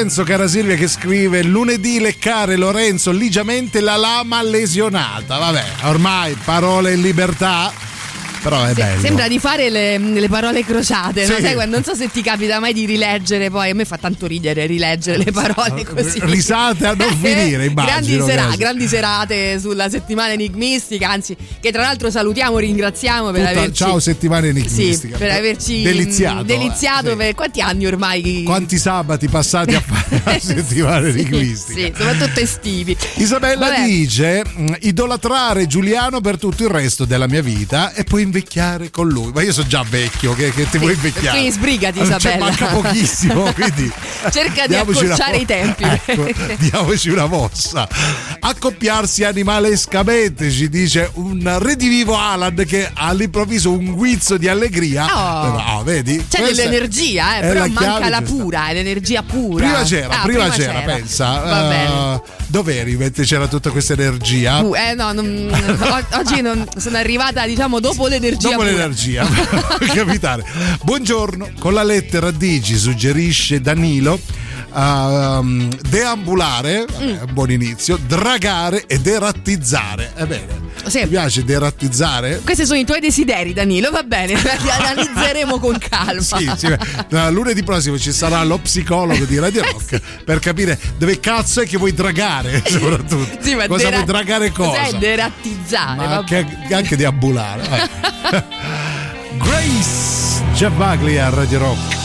Speaker 3: Lorenzo, cara Silvia, che scrive lunedì leccare Lorenzo ligiamente la lama lesionata. Vabbè, ormai parole in libertà.
Speaker 15: Però è bello.
Speaker 18: Sembra di fare le, le parole crociate, no?
Speaker 15: Sì.
Speaker 18: Sai, quando- non so se ti capita mai di rileggere, poi a me fa tanto ridere rileggere le parole così.
Speaker 15: Risate a non finire, immagino.
Speaker 18: grandi, sera- grandi serate sulla settimana enigmistica, anzi, che tra l'altro salutiamo, ringraziamo per
Speaker 15: Tutta-
Speaker 18: averci.
Speaker 15: Ciao settimana
Speaker 18: Sì,
Speaker 15: enigmistica.
Speaker 18: per averci
Speaker 15: deliziato.
Speaker 18: deliziato
Speaker 15: eh, sì.
Speaker 18: per quanti anni ormai?
Speaker 15: Quanti sabati passati a fare la settimana enigmistica?
Speaker 18: Sì, soprattutto estivi.
Speaker 15: Isabella
Speaker 18: Vabbè.
Speaker 15: dice "Mm, idolatrare Giuliano per tutto il resto della mia vita e poi invecchiare con lui. Ma io sono già vecchio, che, che ti vuoi invecchiare?
Speaker 18: quindi sbrigati,
Speaker 15: Cioè,
Speaker 18: Isabella.
Speaker 15: manca pochissimo, quindi
Speaker 18: Cerca di accorciare i tempi.
Speaker 15: Ecco, diamoci una mossa. Accoppiarsi animalescamente, ci dice un redivivo Alan che all'improvviso un guizzo di allegria.
Speaker 18: Oh.
Speaker 15: Ah, vedi?
Speaker 18: C'è
Speaker 15: Questa
Speaker 18: dell'energia, eh, però manca
Speaker 15: chiave
Speaker 18: la pura, è l'energia pura.
Speaker 15: Prima c'era,
Speaker 18: Ah,
Speaker 15: prima, c'era, pensa.
Speaker 18: Va
Speaker 15: Eh,
Speaker 18: bene.
Speaker 15: Dov'eri mentre c'era tutta questa energia?
Speaker 18: Uh, eh no, non- oggi non- sono arrivata diciamo dopo l'energia.
Speaker 15: Dopo
Speaker 18: pura.
Speaker 15: l'energia, può capitare. Buongiorno, con la lettera D ci suggerisce Danilo. Ehm, deambulare,
Speaker 18: Mm.
Speaker 15: un buon inizio, dragare e derattizzare. È bene.
Speaker 18: Sì.
Speaker 15: Ti piace derattizzare?
Speaker 18: Questi sono i tuoi desideri, Danilo, va bene, li analizzeremo con calma.
Speaker 15: Sì, sì, lunedì prossimo ci sarà lo psicologo di Radio Rock per capire dove cazzo è che vuoi dragare, soprattutto.
Speaker 18: Sì, ma
Speaker 15: cosa
Speaker 18: dera-
Speaker 15: vuoi dragare cosa?
Speaker 18: Cos'è derattizzare?
Speaker 15: Ma anche, anche deambulare. Grace Buckley a Radio Rock.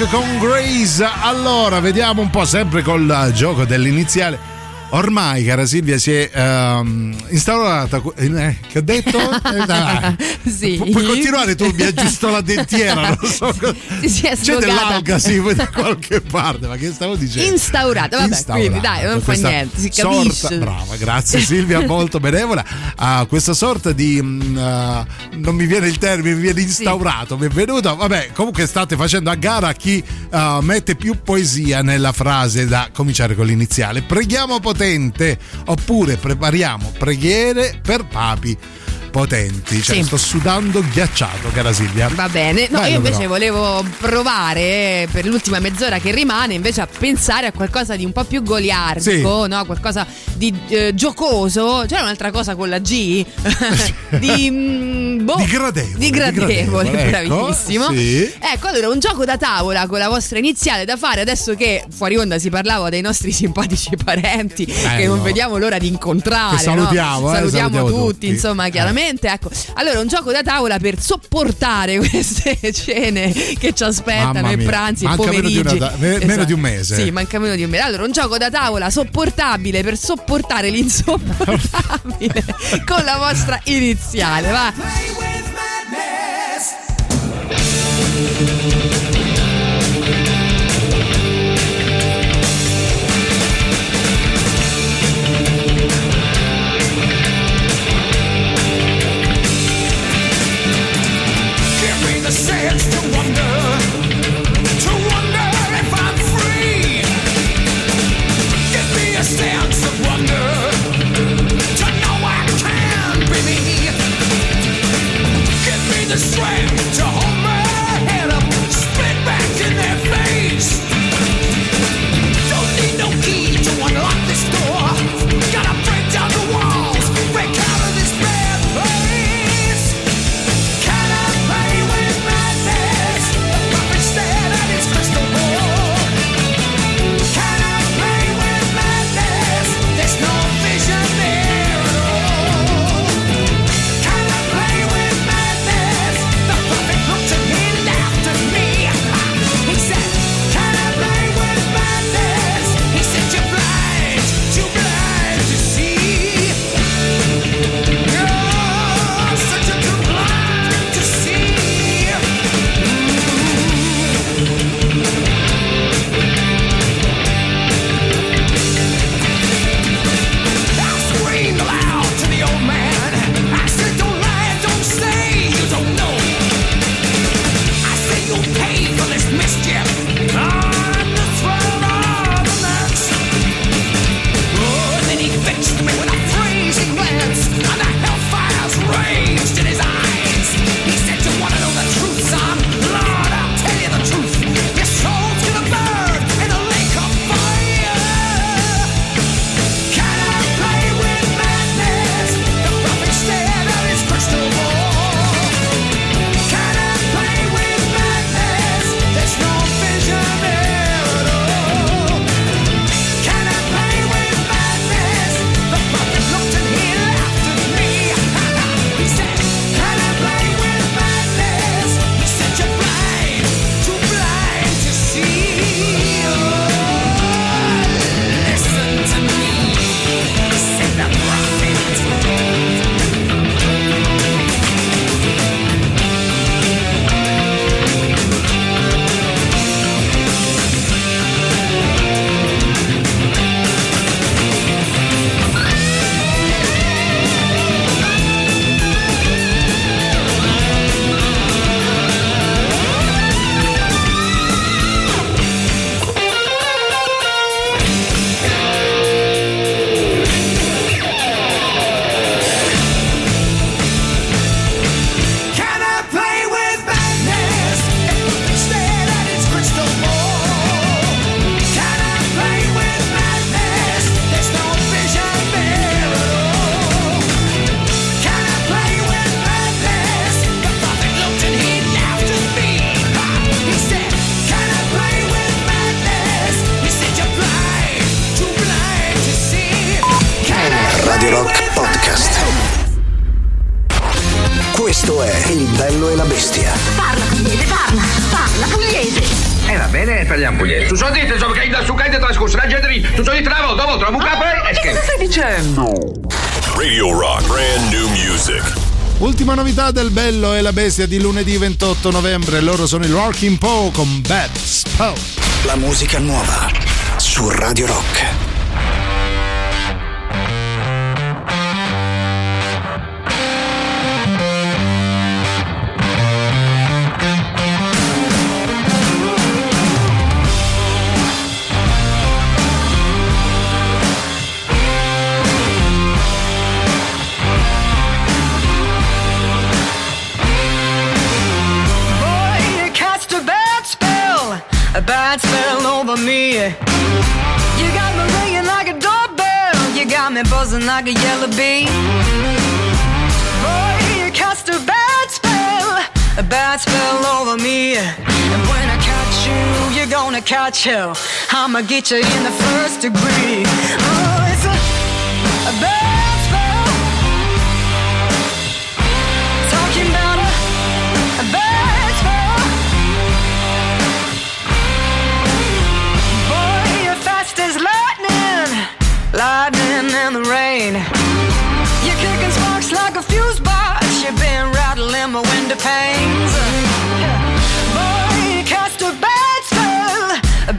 Speaker 3: Rock con Grace. Allora, vediamo un po' sempre col gioco dell'iniziale. Ormai, cara Silvia, si è ehm, instaurata. eh, che ho detto? Eh.
Speaker 18: Sì.
Speaker 3: Pu- puoi continuare tu, mi aggiusto la dentiera. Non so cosa-
Speaker 18: Si, si è
Speaker 3: C'è dell'alga, sì, da qualche parte. Ma che stavo dicendo?
Speaker 18: Instaurata, vabbè,
Speaker 3: Instaurata.
Speaker 18: quindi dai, non fa niente, si
Speaker 3: sorta-
Speaker 18: capisce.
Speaker 3: brava, grazie Silvia, molto benevola. Ah, questa sorta di. ah, non mi viene il termine, mi viene instaurato. Mi è venuto. Vabbè, comunque state facendo a gara chi ah, mette più poesia nella frase da cominciare con l'iniziale. Preghiamo potente oppure prepariamo preghiere per papi potenti. Cioè,
Speaker 18: Sì.
Speaker 3: sto sudando ghiacciato, cara Silvia.
Speaker 18: Va bene, no,
Speaker 3: Bello
Speaker 18: io invece
Speaker 3: però.
Speaker 18: volevo provare eh, per l'ultima mezz'ora che rimane invece a pensare a qualcosa di un po' più goliardico, no? qualcosa di eh, giocoso. C'era un'altra cosa con la G? di, mm, boh,
Speaker 3: Di gradevole,
Speaker 18: di gradevole,
Speaker 3: gradevole, ecco,
Speaker 18: bravissimo.
Speaker 3: sì.
Speaker 18: Ecco, allora un gioco da tavola con la vostra iniziale da fare adesso che fuori onda si parlava dei nostri simpatici parenti che
Speaker 3: Bello.
Speaker 18: non vediamo l'ora di incontrare.
Speaker 3: Che salutiamo,
Speaker 18: no?
Speaker 3: eh,
Speaker 18: salutiamo,
Speaker 3: salutiamo
Speaker 18: tutti,
Speaker 3: tutti.
Speaker 18: insomma, chiaramente. Ecco, allora un gioco da tavola per sopportare queste cene che ci aspettano,
Speaker 3: mia.
Speaker 18: pranzi,
Speaker 3: Manca meno di
Speaker 18: pomeriggi.
Speaker 3: una me- meno di un mese.
Speaker 18: Sì, manca meno di un mese. Allora, un gioco da tavola sopportabile per sopportare l'insopportabile con la vostra iniziale, va.
Speaker 3: Novità del bello e la bestia di lunedì 28 novembre. Loro sono i Rocking Poe con Bad Spell.
Speaker 1: La musica nuova su Radio Rock.
Speaker 22: Me buzzing like a yellow bee. Boy, you cast a bad spell, a bad spell over me. And when I catch you, you're gonna catch hell. I'ma get you in the first degree. Oh, it's a, a bad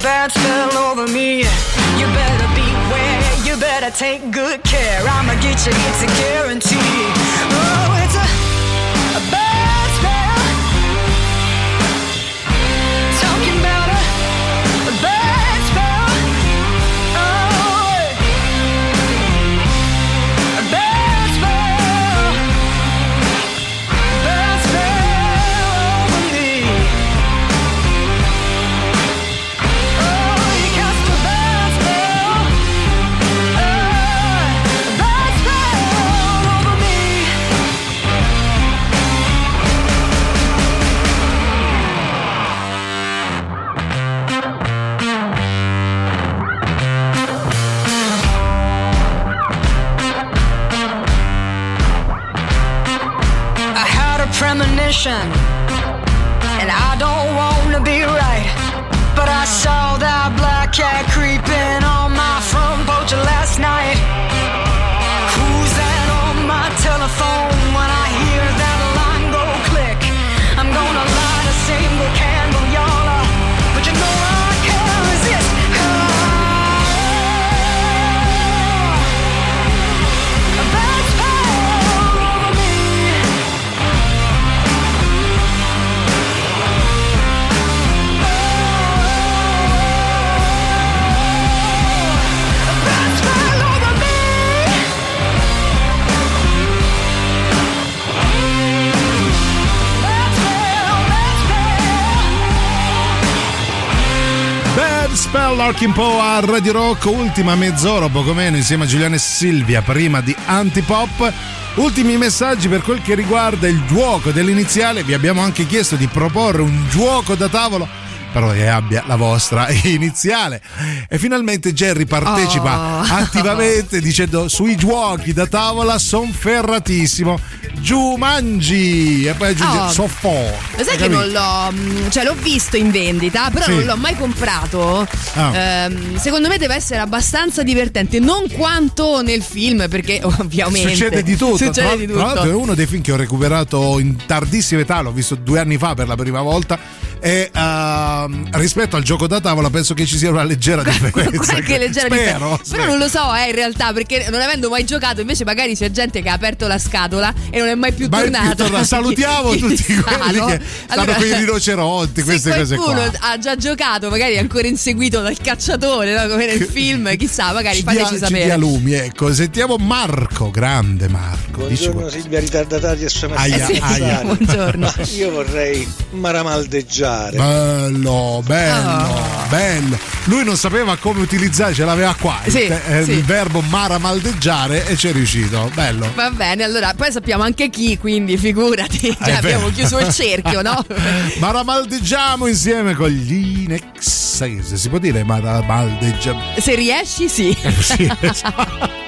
Speaker 22: bad spell over me. You better beware, you better take good care. I'ma get you, it's a guarantee. Oh, premonition, and I don't wanna be right. But I saw that black cat creeping
Speaker 3: Larkin Poe a Radio Rock, ultima mezz'ora poco meno insieme a Giuliano e Silvia prima di Antipop. Ultimi messaggi per quel che riguarda il gioco dell'iniziale, vi abbiamo anche chiesto di proporre un gioco da tavolo però che abbia la vostra iniziale. E finalmente Jerry partecipa
Speaker 18: Oh.
Speaker 3: attivamente dicendo sui giochi da tavola son ferratissimo. Giù mangi e poi aggiunge
Speaker 18: Oh.
Speaker 3: soffò.
Speaker 18: Lo sai che
Speaker 3: capito?
Speaker 18: non l'ho. mm, cioè l'ho visto in vendita, però
Speaker 3: Sì.
Speaker 18: non l'ho mai comprato.
Speaker 3: Ah.
Speaker 18: Ehm, secondo me deve essere abbastanza divertente, non quanto nel film, perché ovviamente.
Speaker 3: Succede di tutto.
Speaker 18: Succede
Speaker 3: tra,
Speaker 18: di
Speaker 3: tra l'altro è
Speaker 18: tutto.
Speaker 3: uno dei film che ho recuperato in tardissima età, l'ho visto due anni fa per la prima volta. E ehm, rispetto al gioco da tavola penso che ci sia una leggera differenza.
Speaker 18: Qualche leggera
Speaker 3: Spero,
Speaker 18: differenza.
Speaker 3: spero.
Speaker 18: Però non lo so, eh, in realtà, perché non avendo mai giocato, invece magari c'è gente che ha aperto la scatola e non è mai più
Speaker 3: Mai più
Speaker 18: tornato.
Speaker 3: tornato. Salutiamo tutti quelli
Speaker 18: no?
Speaker 3: che stanno
Speaker 18: Allora,
Speaker 3: con i rinoceronti, queste
Speaker 18: se
Speaker 3: cose
Speaker 18: qualcuno
Speaker 3: qua.
Speaker 18: ha già giocato, magari è ancora inseguito dal cacciatore, no? come nel film, chissà, magari
Speaker 3: Ci
Speaker 18: fateci
Speaker 3: dia, ci
Speaker 18: sapere.
Speaker 3: dia lumi, ecco. Sentiamo Marco, grande Marco.
Speaker 19: Buongiorno Silvia, ritardatari e somazzati.
Speaker 3: Aia, Eh sì, aia.
Speaker 18: buongiorno.
Speaker 19: Io vorrei maramaldeggiare.
Speaker 3: Bello, bello,
Speaker 18: Ah.
Speaker 3: bello. Lui non sapeva come utilizzare, ce l'aveva qua. il
Speaker 18: Sì,
Speaker 3: te- eh,
Speaker 18: sì.
Speaker 3: il verbo maramaldeggiare e ci è riuscito. Bello.
Speaker 18: Va bene, allora poi sappiamo anche chi, quindi figurati,
Speaker 3: Eh,
Speaker 18: già
Speaker 3: è vero.
Speaker 18: abbiamo chiuso il cerchio, no?
Speaker 3: Maramaldeggiamo insieme con gli Inex. Si può dire maramaldeggiamo.
Speaker 18: Se riesci, sì.
Speaker 3: Sì, esatto.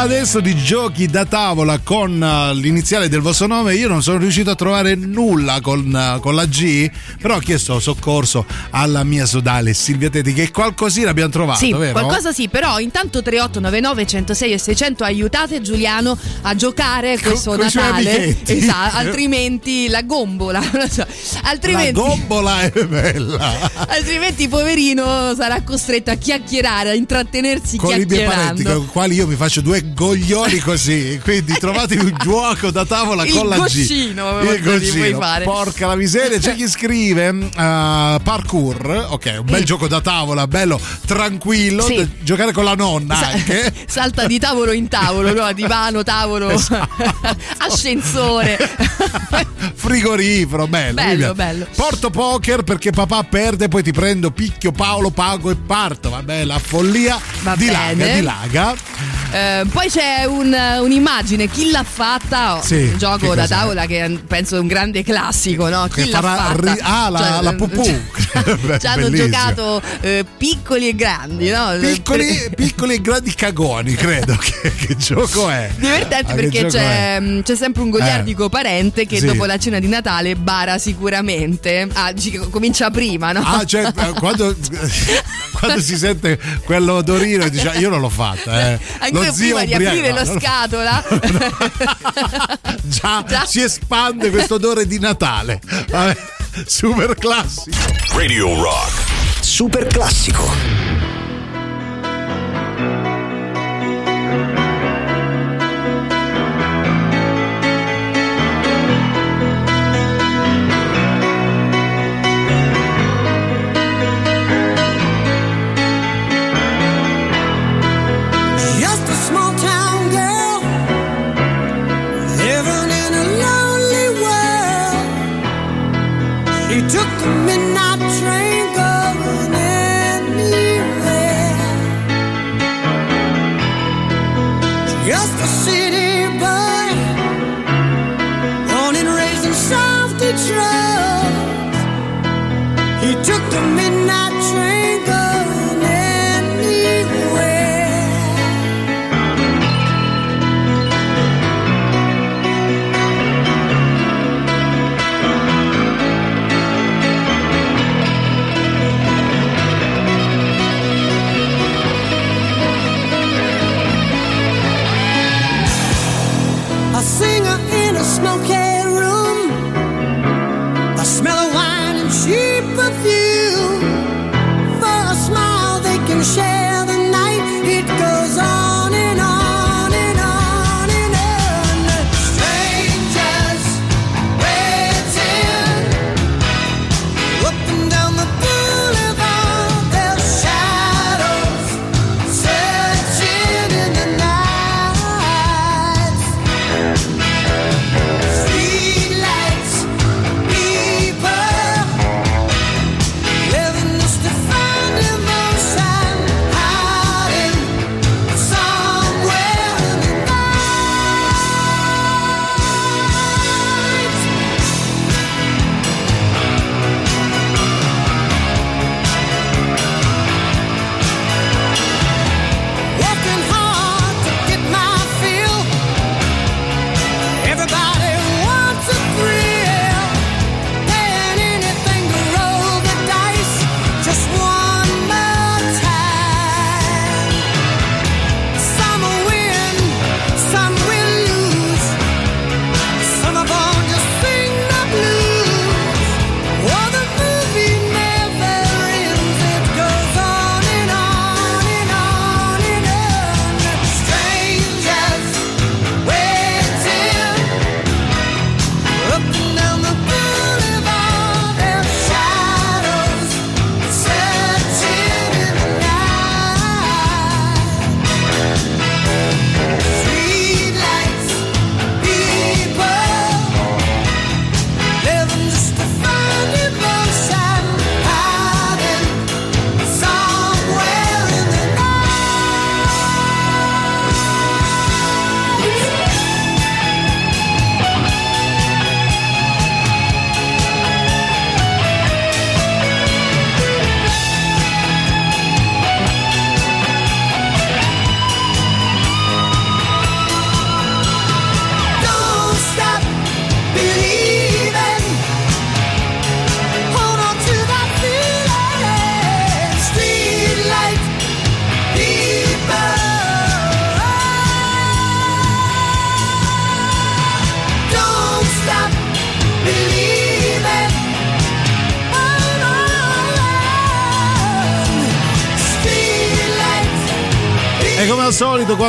Speaker 3: Parla adesso di giochi da tavola con eh, l'iniziale del vostro nome. Io non sono riuscito a trovare nulla con, eh, con la G, però ho chiesto soccorso alla mia sodale Silvia Teti che qualcosina abbiamo trovato,
Speaker 18: Sì,
Speaker 3: vero?
Speaker 18: qualcosa sì, però intanto 3899 106 e 600 aiutate Giuliano a giocare questo
Speaker 3: suoi
Speaker 18: Natale. Esatto, altrimenti la gombola, so.
Speaker 3: La
Speaker 18: altrimenti
Speaker 3: gombola è bella.
Speaker 18: altrimenti poverino sarà costretto a chiacchierare, a intrattenersi
Speaker 3: Con i miei parenti,
Speaker 18: chiacchierando.
Speaker 3: con i quali io mi faccio due goglioni così. Quindi trovatevi un gioco da tavola
Speaker 18: Il
Speaker 3: con la G.
Speaker 18: goscino,
Speaker 3: Il goscino.
Speaker 18: fare.
Speaker 3: Porca la miseria. C'è chi scrive uh, parkour. Ok, un bel gioco da tavola, bello, tranquillo.
Speaker 18: Sì.
Speaker 3: giocare con la nonna
Speaker 18: Sa-
Speaker 3: anche.
Speaker 18: Salta di tavolo in tavolo, no? divano, tavolo,
Speaker 3: Esatto.
Speaker 18: ascensore.
Speaker 3: Frigorifero, bello.
Speaker 18: Bello, bello.
Speaker 3: Porto poker perché papà perde, poi ti prendo, picchio Paolo, pago e parto. Vabbè, la follia
Speaker 18: Va
Speaker 3: dilaga,
Speaker 18: bene.
Speaker 3: dilaga.
Speaker 18: Eh, poi c'è un- un'immagine, chi l'ha fatta? Oh,
Speaker 3: Sì,
Speaker 18: un
Speaker 3: che
Speaker 18: gioco da tavola che è, penso è un grande classico, no? Chi
Speaker 3: Che
Speaker 18: l'ha fatta? Cioè,
Speaker 3: ri- ah, la- la pupù.
Speaker 18: Ci hanno giocato eh, piccoli e grandi, no?
Speaker 3: Piccoli, piccoli e grandi cagoni, credo. Che, che gioco è?
Speaker 18: Divertente
Speaker 3: Ah, che
Speaker 18: perché c'è,
Speaker 3: è?
Speaker 18: mh, c'è sempre un goliardico parente che
Speaker 3: Sì.
Speaker 18: dopo la cena di Natale bara sicuramente. Ah, che comincia prima, no?
Speaker 3: Ah, cioè, eh, quando, quando si sente quell'odorino dice "Ah, io non l'ho fatta, eh.
Speaker 18: Anche
Speaker 3: Lo
Speaker 18: io
Speaker 3: zio
Speaker 18: di aprire
Speaker 3: no,
Speaker 18: lo
Speaker 3: no, no.
Speaker 18: scatola.
Speaker 3: Già, si espande questo odore di Natale. Vabbè, super classico.
Speaker 2: Radio Rock.
Speaker 22: Super classico.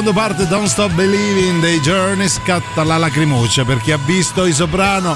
Speaker 3: Quando parte Don't Stop Believing dei Journey scatta la lacrimuccia per chi ha visto i soprano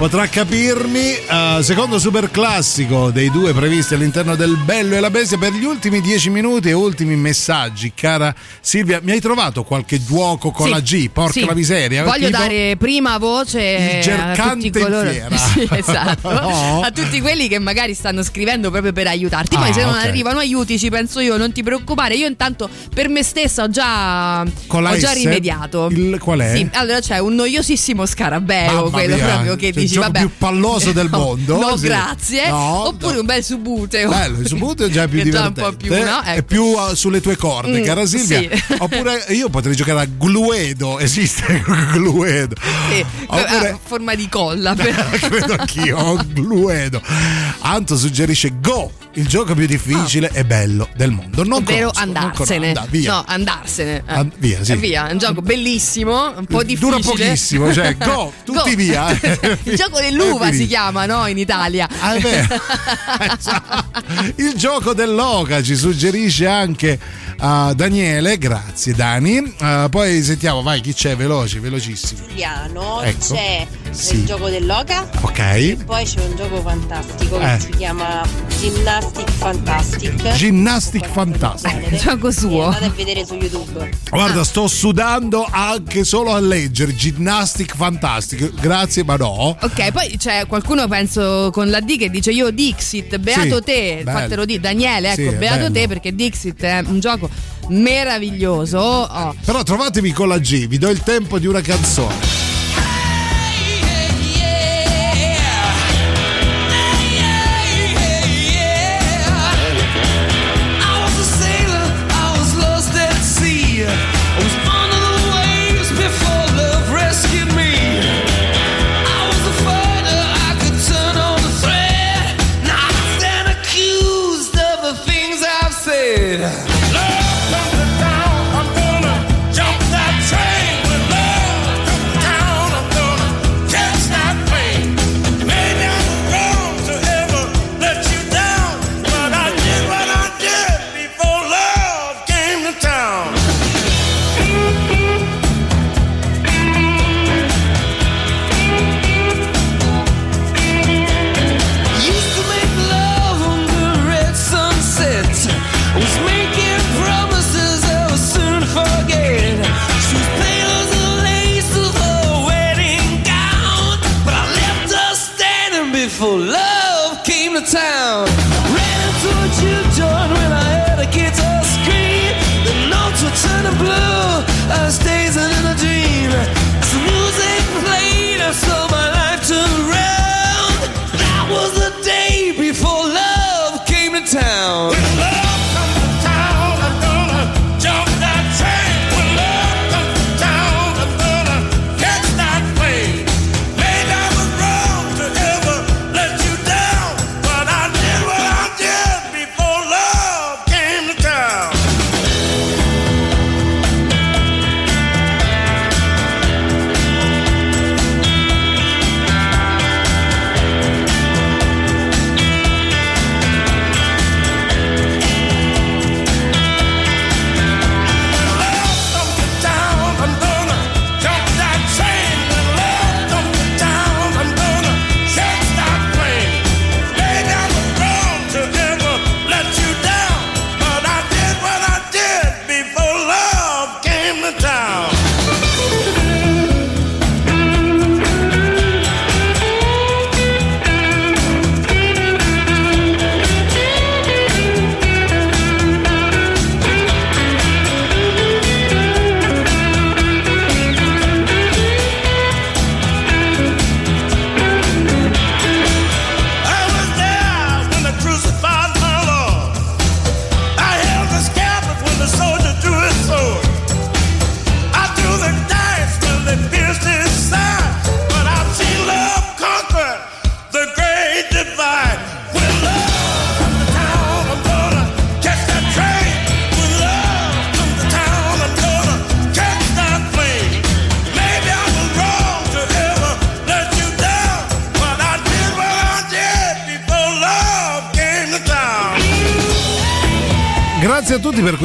Speaker 3: potrà capirmi eh, secondo super classico dei due previsti all'interno del Bello e la Bestia per gli ultimi dieci minuti e ultimi messaggi cara Silvia mi hai trovato qualche giuoco con
Speaker 18: Sì,
Speaker 3: la G porca
Speaker 18: sì.
Speaker 3: la miseria
Speaker 18: Voglio
Speaker 3: Tipo-
Speaker 18: dare prima voce
Speaker 3: Il
Speaker 18: a
Speaker 3: gercante
Speaker 18: tutti coloro. Sì, esatto.
Speaker 3: No.
Speaker 18: a tutti quelli che magari stanno scrivendo proprio per aiutarti. Poi
Speaker 3: Ah,
Speaker 18: se non
Speaker 3: ok.
Speaker 18: arrivano aiutici, penso io, non ti preoccupare. Io intanto per me stessa ho già, ho già rimediato.
Speaker 3: Il- qual è?
Speaker 18: Sì, allora c'è un noiosissimo scarabeo,
Speaker 3: Mamma
Speaker 18: quello
Speaker 3: mia,
Speaker 18: proprio che
Speaker 3: il gioco
Speaker 18: vabbè.
Speaker 3: più palloso del
Speaker 18: No,
Speaker 3: mondo
Speaker 18: No,
Speaker 3: Sì.
Speaker 18: grazie.
Speaker 3: No,
Speaker 18: Oppure un bel subuteo.
Speaker 3: Bello, il subito è già più
Speaker 18: Che già
Speaker 3: divertente.
Speaker 18: un po' più, no?
Speaker 3: È
Speaker 18: Ecco.
Speaker 3: più uh, sulle tue corde,
Speaker 18: Mm,
Speaker 3: cara Silvia.
Speaker 18: sì.
Speaker 3: Oppure io potrei giocare a Gluedo. Esiste Gluedo.
Speaker 18: Sì,
Speaker 3: Oppure
Speaker 18: a forma di colla. però.
Speaker 3: credo anch'io, Gluedo. Anto suggerisce Go, il gioco più difficile e bello del mondo. Non
Speaker 18: Ovvero
Speaker 3: conosco, non
Speaker 18: andarsene.
Speaker 3: conosco. Anda- via.
Speaker 18: No, andarsene. Eh.
Speaker 3: And- via, sì.
Speaker 18: Via, è un gioco bellissimo, un po' difficile.
Speaker 3: Dura pochissimo, cioè, go, tutti
Speaker 18: Go.
Speaker 3: via.
Speaker 18: Il gioco dell'uva si chiama, no? In Italia.
Speaker 3: Ah, è vero. Il gioco dell'oca ci suggerisce anche uh, Daniele, grazie Dani. Uh, poi sentiamo, vai, chi c'è? Veloci, velocissimi.
Speaker 23: Italiano
Speaker 3: Ecco.
Speaker 23: c'è
Speaker 3: Sì.
Speaker 23: il gioco dell'oca
Speaker 3: Ok.
Speaker 23: e poi c'è un gioco fantastico che
Speaker 3: Eh.
Speaker 23: si chiama Gymnastic Fantastic
Speaker 3: Gymnastic Fantastic.
Speaker 18: Gioco suo.
Speaker 23: andate a vedere su YouTube
Speaker 3: Guarda, sto sudando anche solo a leggere Gymnastic Fantastic. Grazie, ma no.
Speaker 18: Ok, poi c'è qualcuno, penso, con la D che dice io Dixit, beato
Speaker 3: Sì,
Speaker 18: te,
Speaker 3: bello.
Speaker 18: fatelo di Daniele,
Speaker 3: Sì,
Speaker 18: ecco,
Speaker 3: è
Speaker 18: beato
Speaker 3: bello.
Speaker 18: te perché Dixit è un gioco meraviglioso. Oh.
Speaker 3: Però trovatevi con la G, vi do il tempo di una canzone.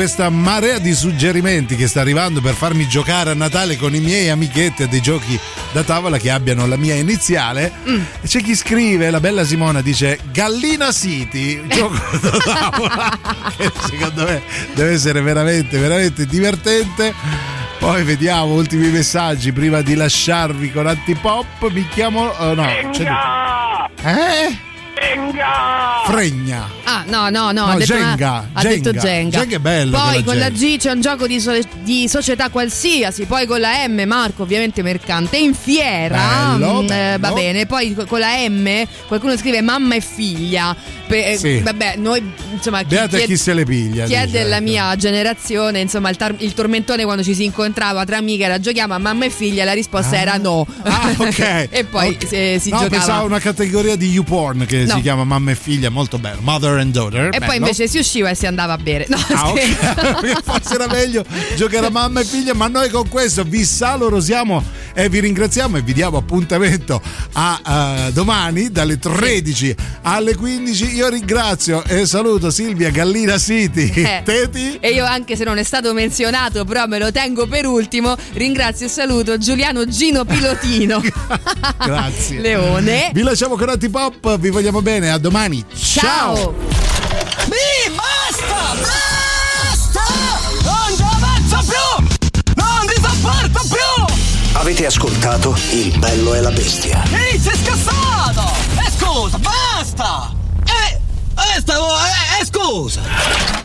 Speaker 3: Questa marea di suggerimenti che sta arrivando per farmi giocare a Natale con i miei amichetti a dei giochi da tavola che abbiano la mia iniziale.
Speaker 18: Mm.
Speaker 3: E C'è chi scrive, la bella Simona dice Gallina City, gioco da tavola che secondo me deve essere veramente, veramente divertente. Poi vediamo ultimi messaggi prima di lasciarvi con Antipop. Mi chiamo. oh, no, c'è- Eh? Fregna.
Speaker 18: Ah, no, no, no,
Speaker 3: No,
Speaker 18: ha detto, una-
Speaker 3: Jenga,
Speaker 18: ha detto
Speaker 3: Jenga.
Speaker 18: Jenga.
Speaker 3: Jenga è bello
Speaker 18: Poi
Speaker 3: con la
Speaker 18: con la
Speaker 3: Jenga.
Speaker 18: G c'è un gioco di, so- di società qualsiasi, poi con la M, Marco, ovviamente mercante, in fiera.
Speaker 3: Bello,
Speaker 18: mm, eh, va
Speaker 3: bello.
Speaker 18: bene, poi co- con la M qualcuno scrive mamma e figlia. Pe- eh,
Speaker 3: Sì.
Speaker 18: Vabbè, noi insomma chi, chi è-
Speaker 3: chi se le piglia.
Speaker 18: chi è
Speaker 3: dice,
Speaker 18: della mia generazione, insomma, il, tar- il tormentone quando ci si incontrava tra amiche era giochiamo a mamma e figlia, la risposta
Speaker 3: Ah.
Speaker 18: era no.
Speaker 3: Ah, ok.
Speaker 18: e poi
Speaker 3: Ok.
Speaker 18: eh, si
Speaker 3: no,
Speaker 18: giocava.
Speaker 3: pensavo a una categoria di YouPorn che
Speaker 18: No.
Speaker 3: si chiama mamma e figlia, molto bello. Mother and daughter.
Speaker 18: E poi
Speaker 3: bello.
Speaker 18: invece si usciva e si andava a bere. No,
Speaker 3: Ah, ok.
Speaker 18: scherzo.
Speaker 3: Forse era meglio giocare a mamma e figlia, ma noi con questo vi salorosiamo e vi ringraziamo e vi diamo appuntamento a eh, domani dalle 13 alle 15. Io ringrazio e saluto Silvia Gallina City.
Speaker 18: Eh.
Speaker 3: Teti.
Speaker 18: E io anche se non è stato menzionato, però me lo tengo per ultimo, ringrazio e saluto Giuliano Gino Pilotino.
Speaker 3: Grazie.
Speaker 18: Leone.
Speaker 3: Vi lasciamo con Antipop, vi vogliamo bene, a domani.
Speaker 18: Ciao.
Speaker 13: Mi basta! Basta! Non ci avanzo più! Non ti sopporto più!
Speaker 1: Avete ascoltato Il bello e la bestia.
Speaker 13: Ehi, sei scassato! E scusa, basta! Eh, eh, stavo, eh, eh, scusa!